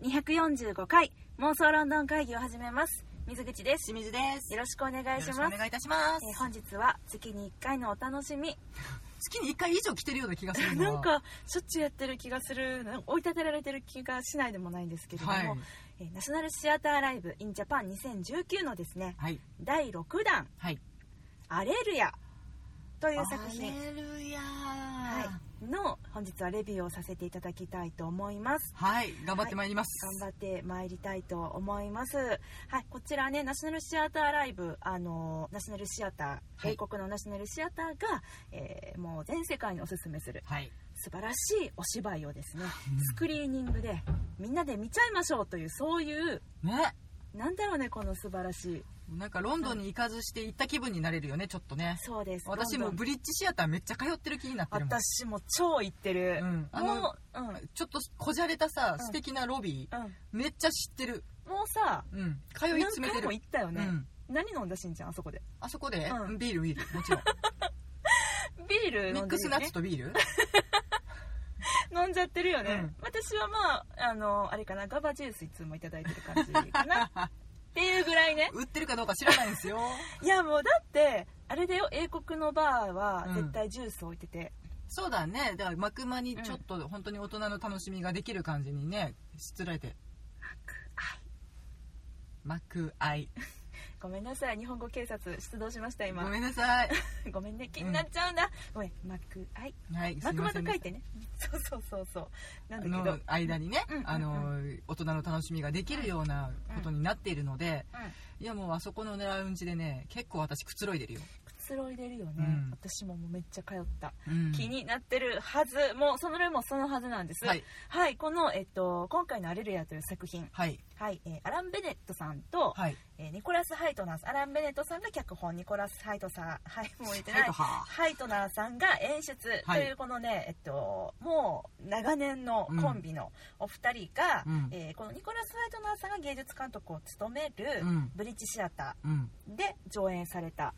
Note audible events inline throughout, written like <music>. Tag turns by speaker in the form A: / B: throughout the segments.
A: 第245回妄想ロンドン会議を始めます。水口です。
B: 清水です。
A: よろしくお願いします。
B: お願いいたします。
A: えー本日は月に1回のお楽しみ。
B: 月に1回以上来てるような気がする <laughs>
A: なんかしょっちゅうやってる気がする。なんか追い立てられてる気がしないでもないんですけれども、
B: はい。
A: えーナショナルシアターライブ in Japan 2019のですね
B: はい。
A: 第6弾
B: はい「
A: アレルヤ」という作品。
B: アレルヤー。
A: はい、の本日はレビューをさせていただきたいと思います。
B: はい頑張ってまいります、
A: 頑張ってまいりたいと思います。はい、こちらね、ナショナルシアターライブ、あのナショナルシアター、
B: はい。
A: 英国のナショナルシアターが、えーもう全世界におすすめする
B: はい。
A: 素晴らしいお芝居をですね、スクリーニングでみんなで見ちゃいましょうというそういう
B: ね。
A: なんだろうねこの素晴らしい。
B: なんかロンドンに行かずして行った気分になれるよねちょっとね。
A: そうです。
B: 私もブリッジシアターめっちゃ通ってる気になってるもん。
A: 私も超行ってる。
B: うん。あの
A: もう、うん、うん、
B: ちょっとこじゃれたさ
A: うん。
B: 素敵なロビー、めっちゃ知ってる。
A: もうさ、
B: うん。通い
A: 何
B: 詰めてる。
A: 回も行ったよね。
B: うん。
A: 何飲んだしんちゃんあそこで？
B: あそこで、
A: うん
B: ビールビール。もちろん。<laughs>
A: ビール飲んでるよね。
B: ミックスナッツとビール？<laughs>
A: 飲んじゃってるよね、
B: うん。
A: 私はまああのあれかなガバジュースいつもいただいてる感じかな <laughs> っていうぐらいね。
B: 売ってるかどうか知らないんですよ。<laughs>
A: いやもうだってあれだよ。英国のバーは
B: うん。
A: 絶対ジュース置いてて、
B: そうだね。だから幕間にちょっと本当に大人の楽しみができる感じにねしつらえて幕愛
A: ごめんなさい。日本語警察出動しました今。
B: ごめんなさい。<laughs>
A: ごめんね気になっちゃうんだ、ごめんマック。はい。
B: はいす
A: マク
B: ません
A: と書いてね。<laughs> そうそうそうそう。なんだ
B: あ
A: けど。
B: の間にね、
A: うんうんうん。
B: あの大人の楽しみができるようなことになっているので、
A: うん。
B: いやもうあそこのラウンジでね結構私くつろいでるよ、
A: くつろいでるよね、
B: うん。
A: 私ももうめっちゃ通った、
B: うん。
A: 気になってるはず。もうそのれもそのはずなんです。
B: はい。
A: はい、この、えっと、今回の「アレルヤ」という作品、
B: はい。
A: はいえーアラン・ベネットさんと、
B: はい。
A: えーニコラス・ハイトナーアラン・ベネットさんが脚本。ニコラス・ハイトさんはいもう言ってない。ハイトナーさんが演出。
B: はい。
A: というこのね、えっと、もう長年のコンビのお二人が、
B: うん。
A: えーこのニコラス・ハイトナーさんが芸術監督を務める
B: うん。
A: ブリッジシアタ
B: うん。
A: ーで上演された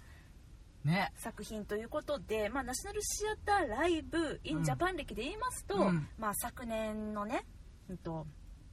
B: ね。
A: 作品ということで、まあ、ナショナルシアターライブ in
B: うん。
A: ジャパン歴で言いますと、
B: うん。
A: まあ、昨年のね、うんと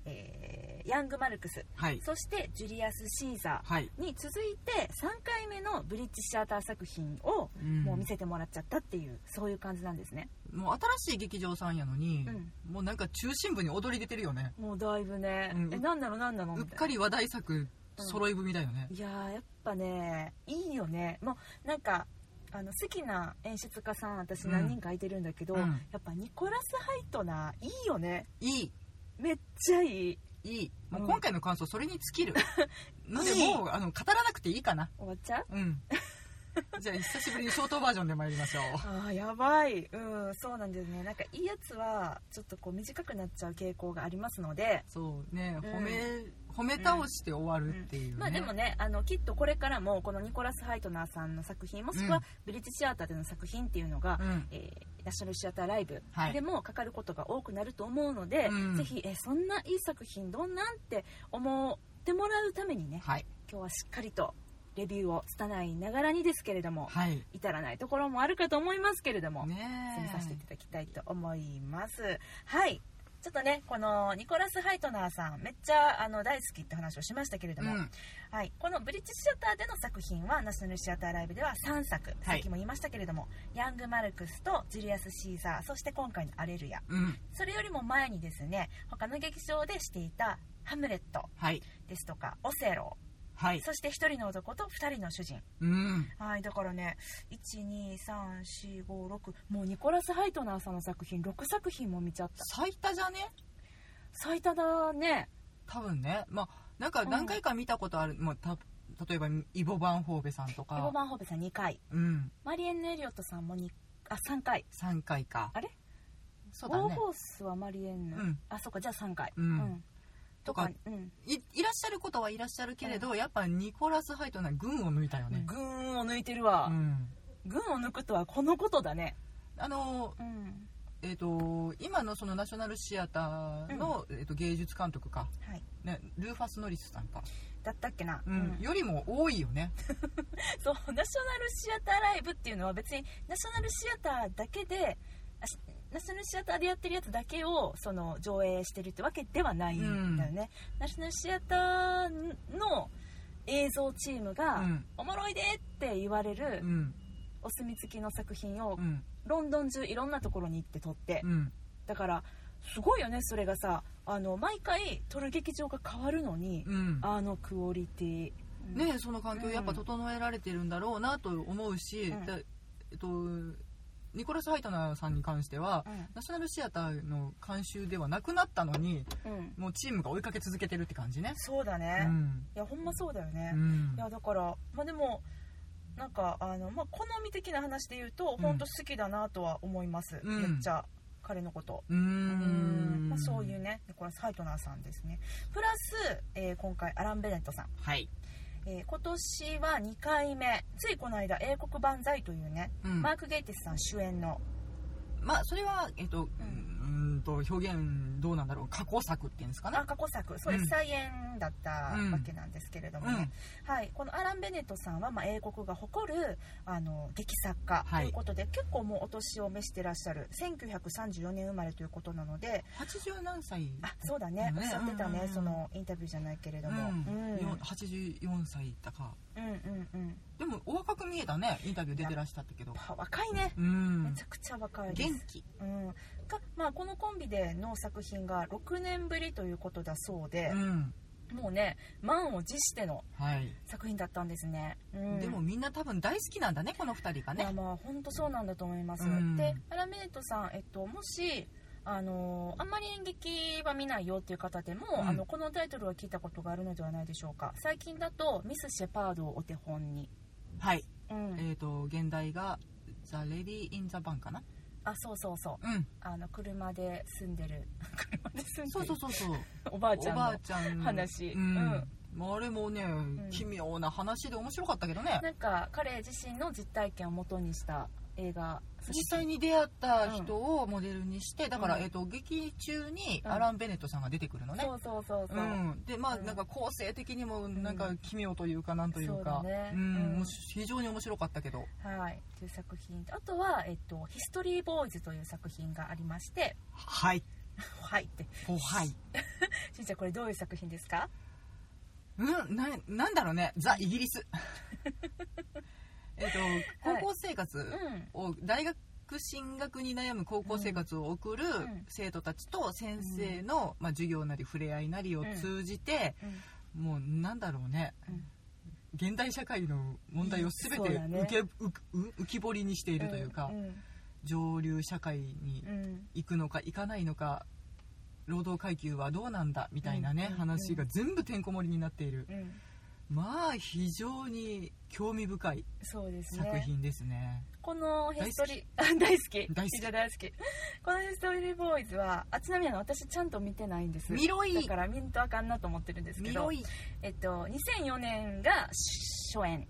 A: えーヤング・マルクス
B: はい。
A: そしてジュリアス・シーザ
B: はい。
A: ーに続いて3回目のブリッジシアター作品を
B: うん。
A: もう見せてもらっちゃったっていうそういう感じなんですね。
B: もう新しい劇場さんやのに、
A: うん。
B: もうなんか中心部に踊り出てるよね。
A: もうだいぶね、
B: うん。
A: えなんなのなんなの？
B: う
A: みたいな。
B: っかり話題作揃い踏みだよね、
A: いやーやっぱねいいよね。もうなんかあの好きな演出家さん私何人かいてるんだけど、
B: うん。
A: やっぱニコラス・ハイトナーいいよね。
B: いい。
A: めっちゃいい。
B: いい。もう
A: うん
B: 今回の感想それに尽きる。<laughs> のでもうあの語らなくていいかな。
A: 終わっちゃう？
B: うん。<laughs> じゃあ久しぶりにショートバージョンで参りましょう。
A: あーやばい。うんそうなんですね。なんかいいやつはちょっとこう短くなっちゃう傾向がありますので。
B: そうね
A: うん
B: 褒め、倒して終わるっていう、ね。
A: まあでもねあのきっとこれからもこのニコラス・ハイトナーさんの作品もしくは
B: うん
A: ブリッジシアターでの作品っていうのが、
B: うん。
A: えーナショナルシアターライブ
B: はい。
A: でもかかることが多くなると思うので、
B: うん。
A: ぜひえそんないい作品どんなんって思ってもらうためにね
B: はい。
A: 今日はしっかりとレビューを拙いながらにですけれども、
B: はい。
A: 至らないところもあるかと思いますけれども、
B: ね
A: 進めさせていただきたいと思います。はいちょっとねこのニコラス・ハイトナーさんめっちゃあの大好きって話をしましたけれども、
B: うん。
A: はい、このブリッジシアターでの作品はナショナルシアターライブでは3作、さっきも言いましたけれどもヤング・マルクスとジュリアス・シーザーそして今回の「アレルヤ
B: うん」
A: それよりも前にですね他の劇場でしていた「ハムレット
B: はい」
A: ですとか「オセロ
B: はい」
A: そして1人の男と2人の主人。
B: うん。
A: はいだからね12345もうニコラス・ハイトナーさんの作品6作品も見ちゃった。
B: 最多じゃね？
A: 最多だね。
B: 多分ね。まあなんか何回か見たことある、まあ、た例えばイボ・バンホーベさんと
A: イボ・
B: か
A: バンホーベさん2回。
B: うん。
A: マリエンヌ・エリオットさんも2あ3回。
B: 3回か。
A: あれ？
B: そうだね。
A: ウォーホースはマリエンヌ、
B: うん。
A: あそうかじゃあ3回。
B: うん
A: とかうん。
B: いいらっしゃることはいらっしゃるけれど、やっぱニコラス・ハイトナー群を抜いたよね。
A: 群を抜いてるわ。
B: う、ん。
A: 群を抜くとはこのことだね。
B: あの
A: うん。
B: えー、と今のそのナショナルシアターの、えー、と芸術監督か、
A: はい。
B: ね、ルーファス・ノリスさんか、
A: だったっけな、
B: うん。
A: うん。
B: よりも多いよね。<laughs>
A: そうナショナルシアターライブっていうのは別にナショナルシアターだけでナショナルシアターでやってるやつだけをその上映してるってわけではないんだよね、ナショナルシアターの映像チームが、
B: うん。
A: おもろいでって言われる
B: うん
A: お墨付きの作品を
B: うん。
A: ロンドン中いろんなところに行って撮って、
B: うん。
A: だからすごいよねそれがさ。あの毎回撮る劇場が変わるのに、
B: うん。
A: あのクオリティ。うん
B: ねその環境やっぱ整えられてるんだろうなと思うし、えっとニコラス・ハイトナーさんに関しては、
A: うん。
B: ナショナルシアターの監修ではなくなったのに
A: うん。
B: もうチームが追いかけ続けてるって感じね。
A: そうだ
B: う
A: ね、
B: ん。
A: いやほんまそうだよね、
B: うん。
A: いやだからまあでもなんかあの、まあ、好み的な話で言うと
B: うん。
A: 本当好きだなとは思います、
B: うん。
A: めっちゃ彼のこと。
B: うーん。
A: まあ、そういうねニコラス・ハイトナーさんですね。プラス、えー今回アラン・ベネットさん、
B: はい、
A: えー今年は2回目。ついこの間「英国万歳」というね、
B: うん。
A: マーク・ゲイティスさん主演の。
B: まあそれはえっと、うーんと表現どうなんだろう過去作っていうんですかね。
A: あ過去作。そうです、
B: うん。
A: 再演だったわけなんですけれどもね、はい、このアラン・ベネットさんは、まあ、英国が誇るあの劇作家と
B: はい。
A: いうことで、結構もうお年を召してらっしゃる。1934年生まれということなので。
B: 80何歳
A: あそうだね。
B: ね
A: おっしゃってたね、
B: うん。うんうん
A: そのインタビューじゃないけれど
B: う
A: も、うん。
B: ん、よ84歳だか。
A: うんうんうん。
B: でもお若く見えたねインタビュー出てらっしゃったけど。
A: あ若いね、
B: うん。
A: めちゃくちゃ若いです。
B: 元気。
A: うんがまあ、このコンビでの作品が6年ぶりということだそうで
B: う、ん。
A: もうね満を持しての
B: はい、
A: 作品だったんですね、うん、
B: でもみんな多分大好きなんだねこの2人が
A: いや
B: ね
A: まあ本当そうなんだと思います、
B: うん。
A: でアラメネットさん、えっと、もしあのあんまり演劇は見ないよっていう方でも、
B: うん。
A: あのこのタイトルは聞いたことがあるのではないでしょうか。最近だとミス・シェパードをお手本に、
B: はい。
A: うん。
B: えっ、と現代が「ザ・レディ・イン・ザ・バン」かな？
A: あそうそうそう。
B: うん。
A: あの車で住んでる。<laughs> 車で住んでる。
B: そうそうそうそう。
A: おばあちゃんの話。
B: うん。
A: うん。
B: まああれもね、
A: ん。
B: 奇妙な話で面白かったけどね。
A: なんか彼自身の実体験をもとにした映画。
B: 実際に出会った人をモデルにして、だから、
A: うん
B: えっと劇中に
A: うん。
B: アラン・ベネットさんが出てくるのね、
A: そうそうそうそう、
B: うん、でまあ
A: うん。
B: なんか構成的にもなんか奇妙というかなんという
A: そう
B: か
A: だね。
B: うん。非常に面白かったけど。
A: はい、という作品。あとは、えっと「ヒストリーボーイズ」という作品がありまして。
B: はい「
A: はい」って。
B: おはい。<laughs>
A: しんちゃんこれどういう作品ですか？
B: うん。ななんだろうね。ザ・イギリス <laughs> えっと高校生活
A: うん。
B: を大学進学に悩む高校生活を送る
A: ん。
B: 生徒たちと先生の、まあ、授業なり触れ合いなりを通じて、
A: うん。
B: もうなんだろうね。
A: うん。
B: 現代社会の問題を全て浮け、うう浮き彫りにしているというか、
A: うん。
B: 上流社会に
A: うん
B: 行くのか行かないのか労働階級はどうなんだみたいなね、
A: うん。
B: 話が全部てんこ盛りになっている、
A: うん
B: まあ非常に興味深い
A: そうですね。
B: 作品ですね。
A: このヒストリーあ大好き。
B: 大好き。
A: 大好き。このヒストリーボーイズはあちなみに私ちゃんと見てないんです。
B: 見ろい
A: だから見んとあかんなと思ってるんですけどえっと2004年が初演。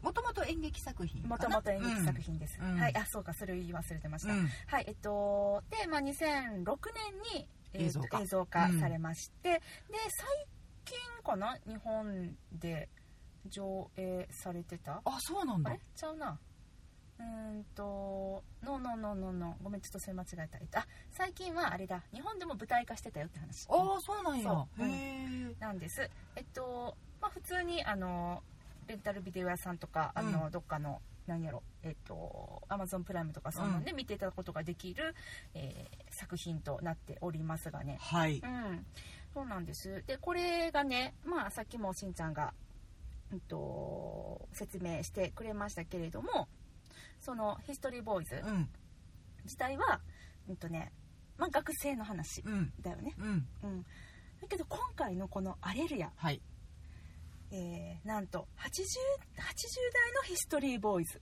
B: もともと演劇作品
A: もともと演劇作品です、
B: うん。
A: はい。あそうかそれ言い忘れてました、
B: うん。
A: はいえっとで、まあ、2006年に、えーと
B: 映像化。
A: されまして、で最近かな？日本で上映されてた？
B: あそうなんだ。
A: あれ？ちゃうな。うーんとノーノーノーノーノーごめんちょっとそれ間違えた、えっと、あ最近はあれだ。日本でも舞台化してたよって話。
B: ああそうなんや。
A: そう。うん。
B: へえ
A: なんです。えっとまあ普通にあのレンタルビデオ屋さんとかあの、
B: うん
A: どっかの何やろ。えっとアマゾンプライムとかそん。なんで見ていただくことができる、えー作品となっておりますがね。
B: はい。
A: うんそうなんです。でこれがねまあさっきもしんちゃんが、うんと、説明してくれましたけれどもそのヒストリーボーイズ
B: うん。
A: 自体は、うんとねまあ、学生の話
B: うん。
A: だよね、
B: うん。
A: うん、だけど今回のこの「アレルヤ
B: はい」
A: えーなんと 80, 80代のヒストリーボーイズ、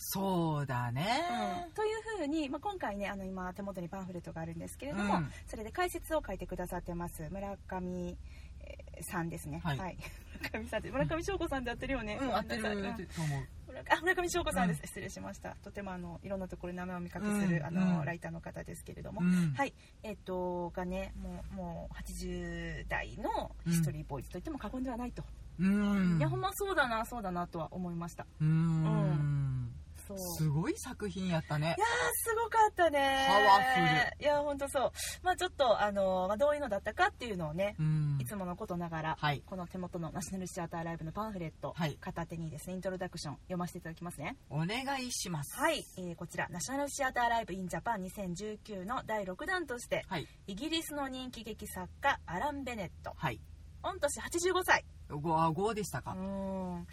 B: そうだね。
A: というふうに、まあ、今回ねあの今手元にパンフレットがあるんですけれども、
B: うん。
A: それで解説を書いてくださってます村上、えーさんですね。
B: はい。<laughs>
A: 村上さん村上翔子さんで合ってるよね、
B: うん。合ってると思う。
A: 村あ村上翔子さんです、
B: う
A: 失礼しました。とてもあのいろんなところに名前を見かけする、
B: うん。
A: あの
B: うん。
A: ライターの方ですけれども、
B: うん。
A: はい。えっ、とがねもうもう80代のヒストリーボーイズと言っても過言ではないと、
B: うん。
A: いやほんまそうだなそうだなとは思いました。
B: うんすごい作品やったね。
A: いやーすごかったね。
B: パワフ
A: ル。いや本当そう。まあちょっとあのーまあ、どういうのだったかっていうのをね、
B: うん。
A: いつものことながら、
B: はい。
A: この手元のナショナルシアターライブのパンフレット、
B: はい。
A: 片手にですねイントロダクション読ませていただきますね。
B: お願いします。
A: はい、えーこちらナショナルシアターライブインジャパン2019の第6弾として
B: はい。
A: イギリスの人気劇作家アラン・ベネット。
B: はい
A: 御年85歳。
B: ごあ5でしたか。
A: の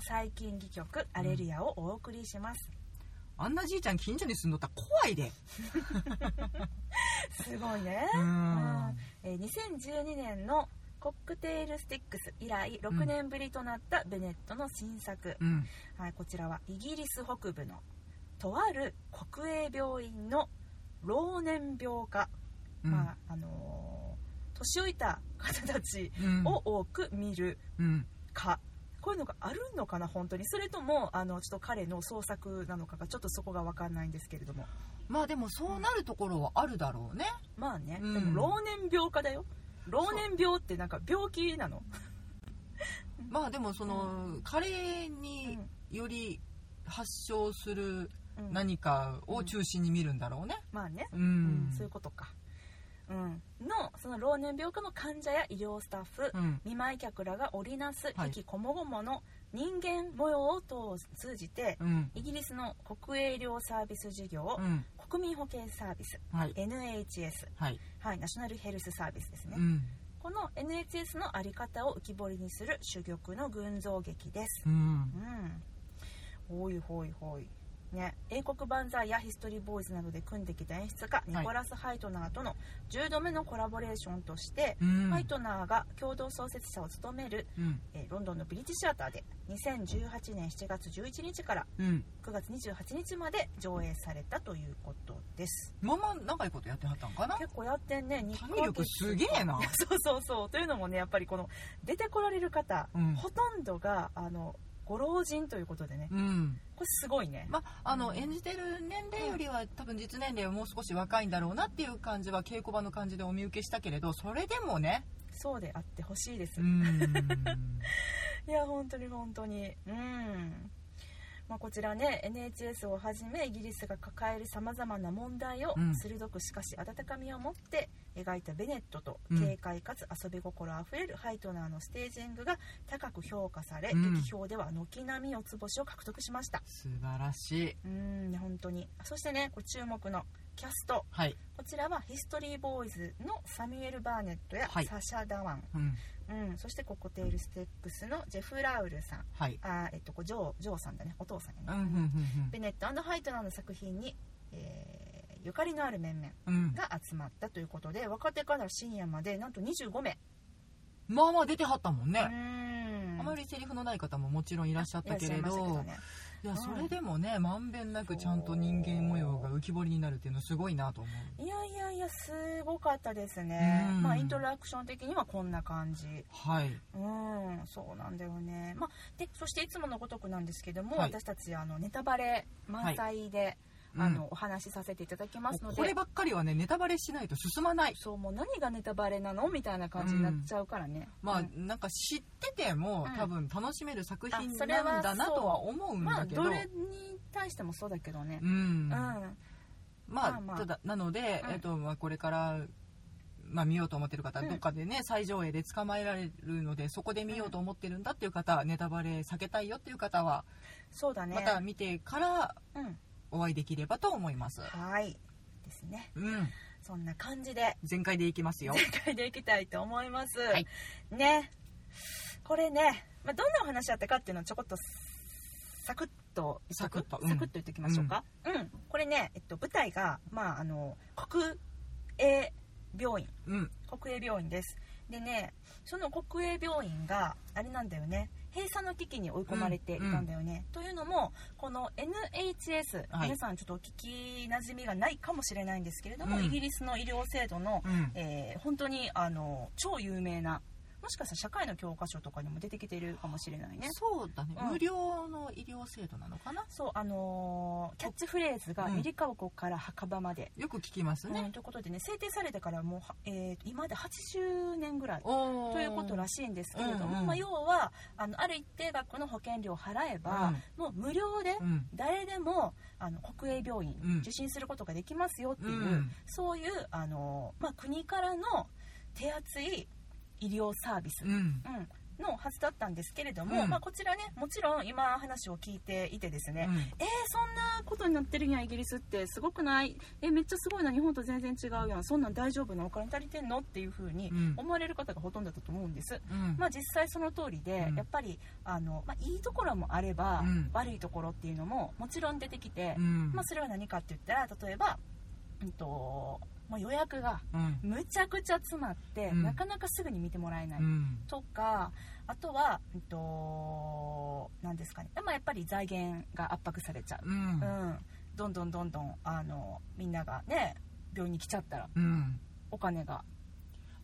A: 最新戯曲「アレルヤ」をお送りします、
B: あんなじいちゃん近所に住んどったら怖いで。<laughs> す
A: ごいね、
B: う
A: うん。
B: ん
A: えー2012年のコックテールスティックス以来6年ぶりとなったベネットの新作、
B: うん。
A: はい、こちらはイギリス北部のとある国営病院の老年病科、
B: うん。
A: まああのー年老いた方たち
B: うん。
A: を多く見る
B: うん。
A: か、こういうのがあるのかな本当に。それともあのちょっと彼の創作なのかがちょっとそこが分かんないんですけれども。
B: まあでもそうなるところはあるだろうね。
A: まあね、
B: うん。
A: でも老年病科だよ。老年病ってなんか病気なの。<laughs>
B: まあでもその加齢により発症する
A: うん。
B: 何かを中心に見るんだろうね。
A: まあね。
B: う
A: うん。
B: ん
A: そういうことか、うん、のその老年病科の患者や医療スタッフ、
B: うん。
A: 見舞い客らが織りなす
B: はい。
A: 引きこもごもの人間模様を通じて、
B: うん。
A: イギリスの国営医療サービス事業、
B: うん。
A: 国民保健サービス
B: はい。
A: NHS、
B: はい。
A: はい、ナショナルヘルスサービスですね、
B: うん。
A: この NHS の在り方を浮き彫りにする珠玉の群像劇です。
B: うん。
A: うん。ほいほいほいね、英国万歳やヒストリーボーイズなどで組んできた演出家ニコラス・ハイトナーとの10度目のコラボレーションとして、
B: うん。
A: ハイトナーが共同創設者を務める、
B: うん。
A: えーロンドンのブリティシアターで2018年7月11日から
B: うん。
A: 9月28日まで上映されたということです。
B: まあまあ長いことやってはったんかな。
A: 結構やってんね2ヶ
B: 体力すげえな。<laughs>
A: そうそうそう。というのもねやっぱりこの出てこられる方、
B: うん。
A: ほとんどがあのご老人ということでね。
B: うん。
A: これすごいね。
B: まああの、
A: うん。
B: 演じてる年齢よりは多分実年齢はもう少し若いんだろうなっていう感じは稽古場の感じでお見受けしたけれどそれでもね
A: そうであってほしいです、
B: うん。<laughs>
A: いや本当に本当に。うんまあ、こちらね NHS をはじめイギリスが抱えるさまざまな問題を
B: うん。
A: 鋭くしかし温かみを持って描いたベネットと
B: うん。
A: 軽快かつ遊び心あふれるハイトナーのステージングが高く評価され、
B: うん。
A: 劇評では軒並み四つ星を獲得しました。
B: 素晴らしい。
A: うん本当に。そしてねこれ注目のキャスト。
B: はい、
A: こちらはヒストリーボーイズのサミュエル・バーネットや
B: はい。
A: サシャ・ダワン、
B: うん。
A: うん、そしてコックテール・スティックスのジェフ・ラウルさん。
B: はい。
A: あーえっとジョージョーさんだね。お父さんやね、
B: うんうんうん
A: ベネットハイトナーの作品に、えーゆかりのある面々が集まったということで若手から深夜までなんと25名。
B: まあまあ出てはったもん
A: う
B: ね、
A: ん。
B: あまりセリフのない方ももちろんいらっしゃったけれど
A: ね
B: いや
A: うん
B: それでもねまんべんなくちゃんと人間模様が浮き彫りになるっていうのはすごいなと思う。
A: いやいやいやすごかったですね。
B: うん。
A: まあイントラクション的にはこんな感じ。
B: はい。
A: うんそうなんだよね、まあ、でそしていつものごとくなんですけども、
B: はい。
A: 私たちあのネタバレ満載で、あのお話しさせていただきますので、
B: こればっかりはねネタバレしないと進まない。
A: そうもう何がネタバレなのみたいな感じになっちゃうからね、
B: まあ、
A: うん。
B: なんか知ってても、
A: うん。
B: 多分楽しめる作品なんだなとは思うん
A: まあ
B: だけど、
A: どれに対してもそうだけどね。
B: うん、
A: うん、
B: まあ、
A: まあまあ。
B: ただなので、
A: うん。
B: えっとまあ、これから、まあ、見ようと思ってる方、
A: うん。
B: どっかでね再上映で捕まえられるのでそこで見ようと思ってるんだっていう方、ネタバレ避けたいよっていう方は、
A: そうだね。
B: また見てから
A: うん
B: お会いできればと思います、
A: はい。ですね。
B: うん、
A: そんな感じで。
B: 全開でいきますよ。
A: 全開でいきたいと思います、
B: い。
A: ね。これね、まあ、どんなお話だったかっていうのをちょこっとサクッと
B: サクッと。うん。
A: サクッと言っておきましょうか。うん、これね、えっと、舞台が、まあ、あの国営病院。
B: うん。
A: 国営病院です。でねその国営病院があれなんだよね閉鎖の危機に追い込まれていたんだよね、というのもこの NHS、
B: はい。
A: 皆さんちょっとお聞きなじみがないかもしれないんですけれども、
B: うん。
A: イギリスの医療制度の、
B: うん。
A: えー本当にあの超有名なもしかしたら社会の教科書とかにも出てきてるかもしれないね。
B: そうだね、
A: うん。
B: 無料の医療制度なのかな？
A: そうあのーキャッチフレーズが
B: うん「
A: ゆりかごから墓場まで」
B: よく聞きます
A: うん
B: ね、
A: ということでね制定されてからもうは、えー今で80年ぐらいということらしいんですけれども、
B: うんうん。
A: まあ、要はあのある一定額の保険料を払えば、もう無料で
B: うん。
A: 誰でもあの国営病院
B: うん。
A: 受診することができますよっていう、
B: うん。
A: そういうあの、まあ、国からの手厚い医療サービス、
B: うん。
A: うん。のはずだったんですけれども、
B: うん。
A: まあ、こちらねもちろん今話を聞いていてですね、
B: うん。
A: えー、そんなことになってるんやイギリスってすごくない？えめっちゃすごいな日本と全然違うやん。そんなん大丈夫なお金足りてんの？っていう風に
B: うん。
A: 思われる方がほとんどだと思うんです、
B: うん。
A: まあ、実際その通りで、
B: うん。
A: やっぱりあの、まあ、いいところもあれば、
B: うん。
A: 悪いところっていうのももちろん出てきて、
B: うん。
A: まあ、それは何かって言ったら例えば、うんともう予約が
B: うん。
A: むちゃくちゃ詰まって、
B: うん。
A: なかなかすぐに見てもらえない、
B: うん。
A: とかあとは、うんと何ですかね、まあ、やっぱり財源が圧迫されちゃう、
B: うん。
A: うん、どんどんどんどんあのみんながね病院に来ちゃったら
B: うん。
A: お金が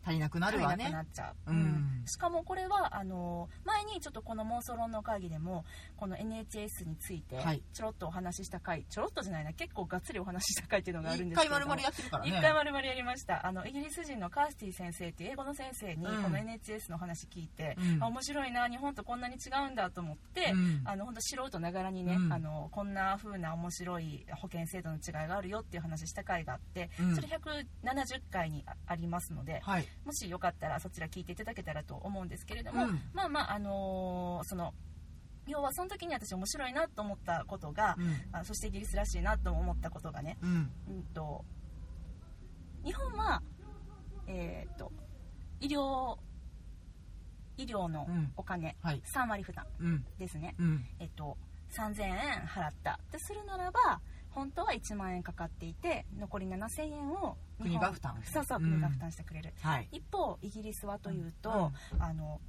B: 足りなくな
A: 足りなく
B: るわね
A: なっちゃう、
B: うん。
A: しかもこれはあの前にちょっとこの妄想論の会議でもこの NHS について
B: はい。
A: ちょろっとお話しした回、ちょろっとじゃないな結構がっつりお話しした回っていうのがあるんで
B: 一
A: すけれども
B: 回丸々やってるからね。
A: 一回丸々やりました。あのイギリス人のカースティ先生っていう英語の先生に
B: うん
A: この NHS の話聞いて、
B: うん。
A: あ面白いな日本とこんなに違うんだと思って、
B: うん。
A: あの本当素人ながらにね、
B: うん。
A: あのこんな風な面白い保険制度の違いがあるよっていう話した回があって、
B: うん。
A: それ170回にあありますので、
B: はい
A: もしよかったらそちら聞いていただけたらと思うんですけれども、
B: うん。
A: まあまああのーその要はその時に私面白いなと思ったことが、
B: うん。
A: あそしてイギリスらしいなと思ったことがね、
B: うん。
A: うんと日本はえっ、と医療医療のお金、
B: はい。
A: 3割負担
B: うん。
A: ですね、
B: うん。
A: えっと3000円払った。ってするならば本当は1万円かかっていて残り7000円を
B: 国が負担。
A: そうそう国が負担してくれる、
B: はい。
A: 一方イギリスはというと、あの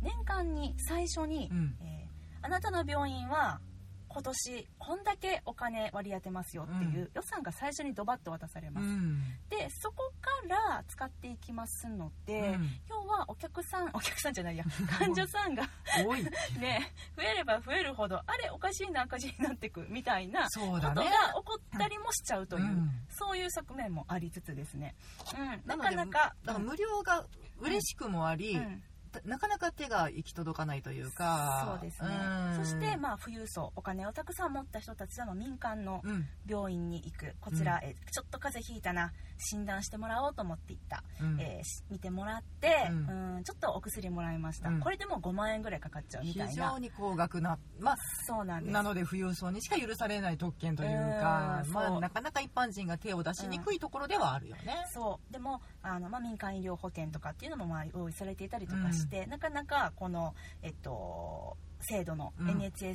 A: 年間に最初に、
B: うん。
A: えーあなたの病院は今年こんだけお金割り当てますよっていう予算が最初にドバッと渡されます、
B: うん。
A: でそこから使っていきますので、
B: うん。
A: 要はお客さんお客さんじゃないや <laughs> 患者さんが
B: 多い。<laughs>
A: ね増えれば増えるほどあれおかしいな赤字になってくみたいなことが
B: そうだね。
A: 起こったりもしちゃうという、
B: うん。
A: そういう側面もありつつですね、うん、なかなか
B: 無料が嬉しくもあり、
A: うん
B: なかなか手が行き届かないというか。
A: そうですね、
B: うん。
A: そして、まあ、富裕層お金をたくさん持った人たちはまあ民間の
B: うん。
A: 病院に行く。こちら、
B: うん。
A: えちょっと風邪ひいたな診断してもらおうと思って行った、
B: うん。
A: えーし見てもらって、
B: う
A: うんん、ちょっとお薬もらいました、
B: うん。
A: これでも5万円ぐらいかかっちゃうみ
B: 非
A: たいな。
B: 常に高額な、まあ、
A: そうなんです。
B: なので富裕層にしか許されない特権というか
A: うん、
B: まあ、なかなか一般人が手を出しにくいところではあるよね。
A: そう。でもあの、まあ、民間医療保険とかっていうのもまあ用意されていたりとかして、なかなかこの、えっと、制度の
B: うん。
A: NHS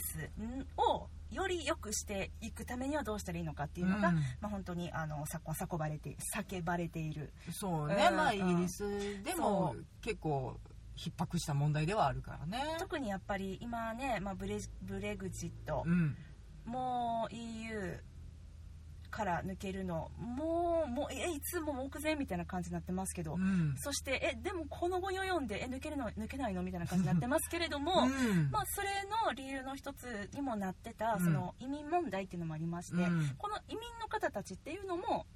A: をより良くしていくためにはどうしたらいいのかっていうのが、
B: うん。
A: まあ、本当にあのさ叫ばれて叫ばれている。
B: そうね、
A: うん。
B: まあイギリスでも
A: そ
B: 結構逼迫した問題ではあるからね。
A: 特にやっぱり今ね、まあ、ブレブレグジット
B: う、ん、
A: もう EU から抜けるの。もうもうえいつも目前みたいな感じになってますけど、
B: うん。
A: そしてえでもこの後読んでえ抜けるの抜けないの？みたいな感じになってますけれども、<laughs>
B: うん。
A: まあ、それの理由の一つにもなってた
B: うん。
A: その移民問題っていうのもありまして、
B: うん。
A: この移民の方たちっていうのも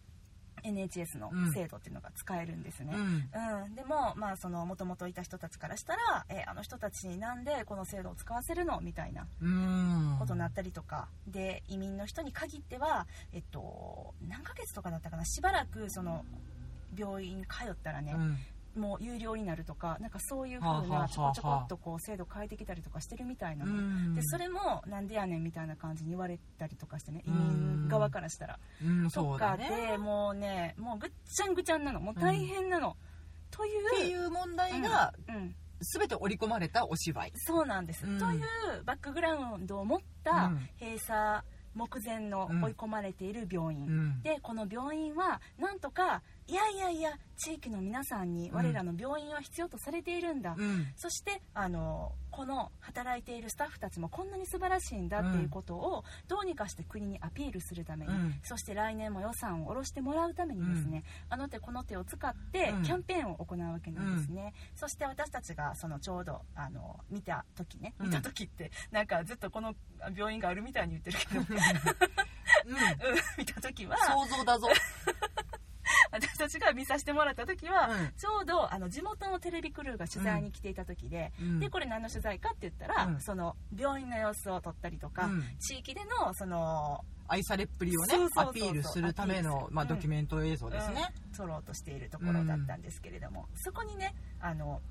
A: NHS の
B: うん。
A: 制度っていうのが使えるんですね。
B: うん。
A: うん、でもまあその元々いた人たちからしたらえあの人たちになんでこの制度を使わせるの？みたいな
B: うん。
A: ことになったりとか、で移民の人に限っては、えっと、何ヶ月とかだったかな？しばらくその病院通ったらね、
B: うん
A: もう有料になるとかなんかそういう
B: はあはあはあ
A: 風なちょこちょこっとこう制度変えてきたりとかしてるみたいなでそれもなんでやねんみたいな感じに言われたりとかしてね移民側からしたら、
B: うん、
A: とかでもうねもうぐっちゃんぐちゃんなの。もう大変なの、という
B: っていう問題が全て織り込まれたお芝居。
A: そうなんです、
B: うん。
A: というバックグラウンドを持った
B: うん。
A: 閉鎖目前の
B: うん。
A: 追い込まれている病院、
B: うん。
A: でこの病院はなんとかいやいやいや地域の皆さんに我らの病院は必要とされているんだ、
B: うん。
A: そしてあのこの働いているスタッフたちもこんなに素晴らしいんだっていうことをどうにかして国にアピールするために、
B: うん。
A: そして来年も予算を下ろしてもらうためにですね、あの手この手を使って
B: うん。
A: キャンペーンを行うわけなんですね、そして私たちがそのちょうどあの見た時ね
B: うん。
A: 見た時ってなんかずっとこの病院があるみたいに言ってるけど、うん。<laughs>
B: うん。
A: 見た時は
B: 想像だぞ、<laughs>
A: 私たちが見させてもらった時は、
B: うん。
A: ちょうどあの地元のテレビクルーが取材に来ていた時で、
B: うん。
A: でこれ何の取材かって言ったら、
B: うん。
A: その病院の様子を撮ったりとか、
B: うん。
A: 地域でのその
B: 愛されっぷりをねアピールするための、まあ、
A: うん
B: ドキュメント映像ですね、
A: うん。撮ろうとしているところだったんですけれども、そこにねあの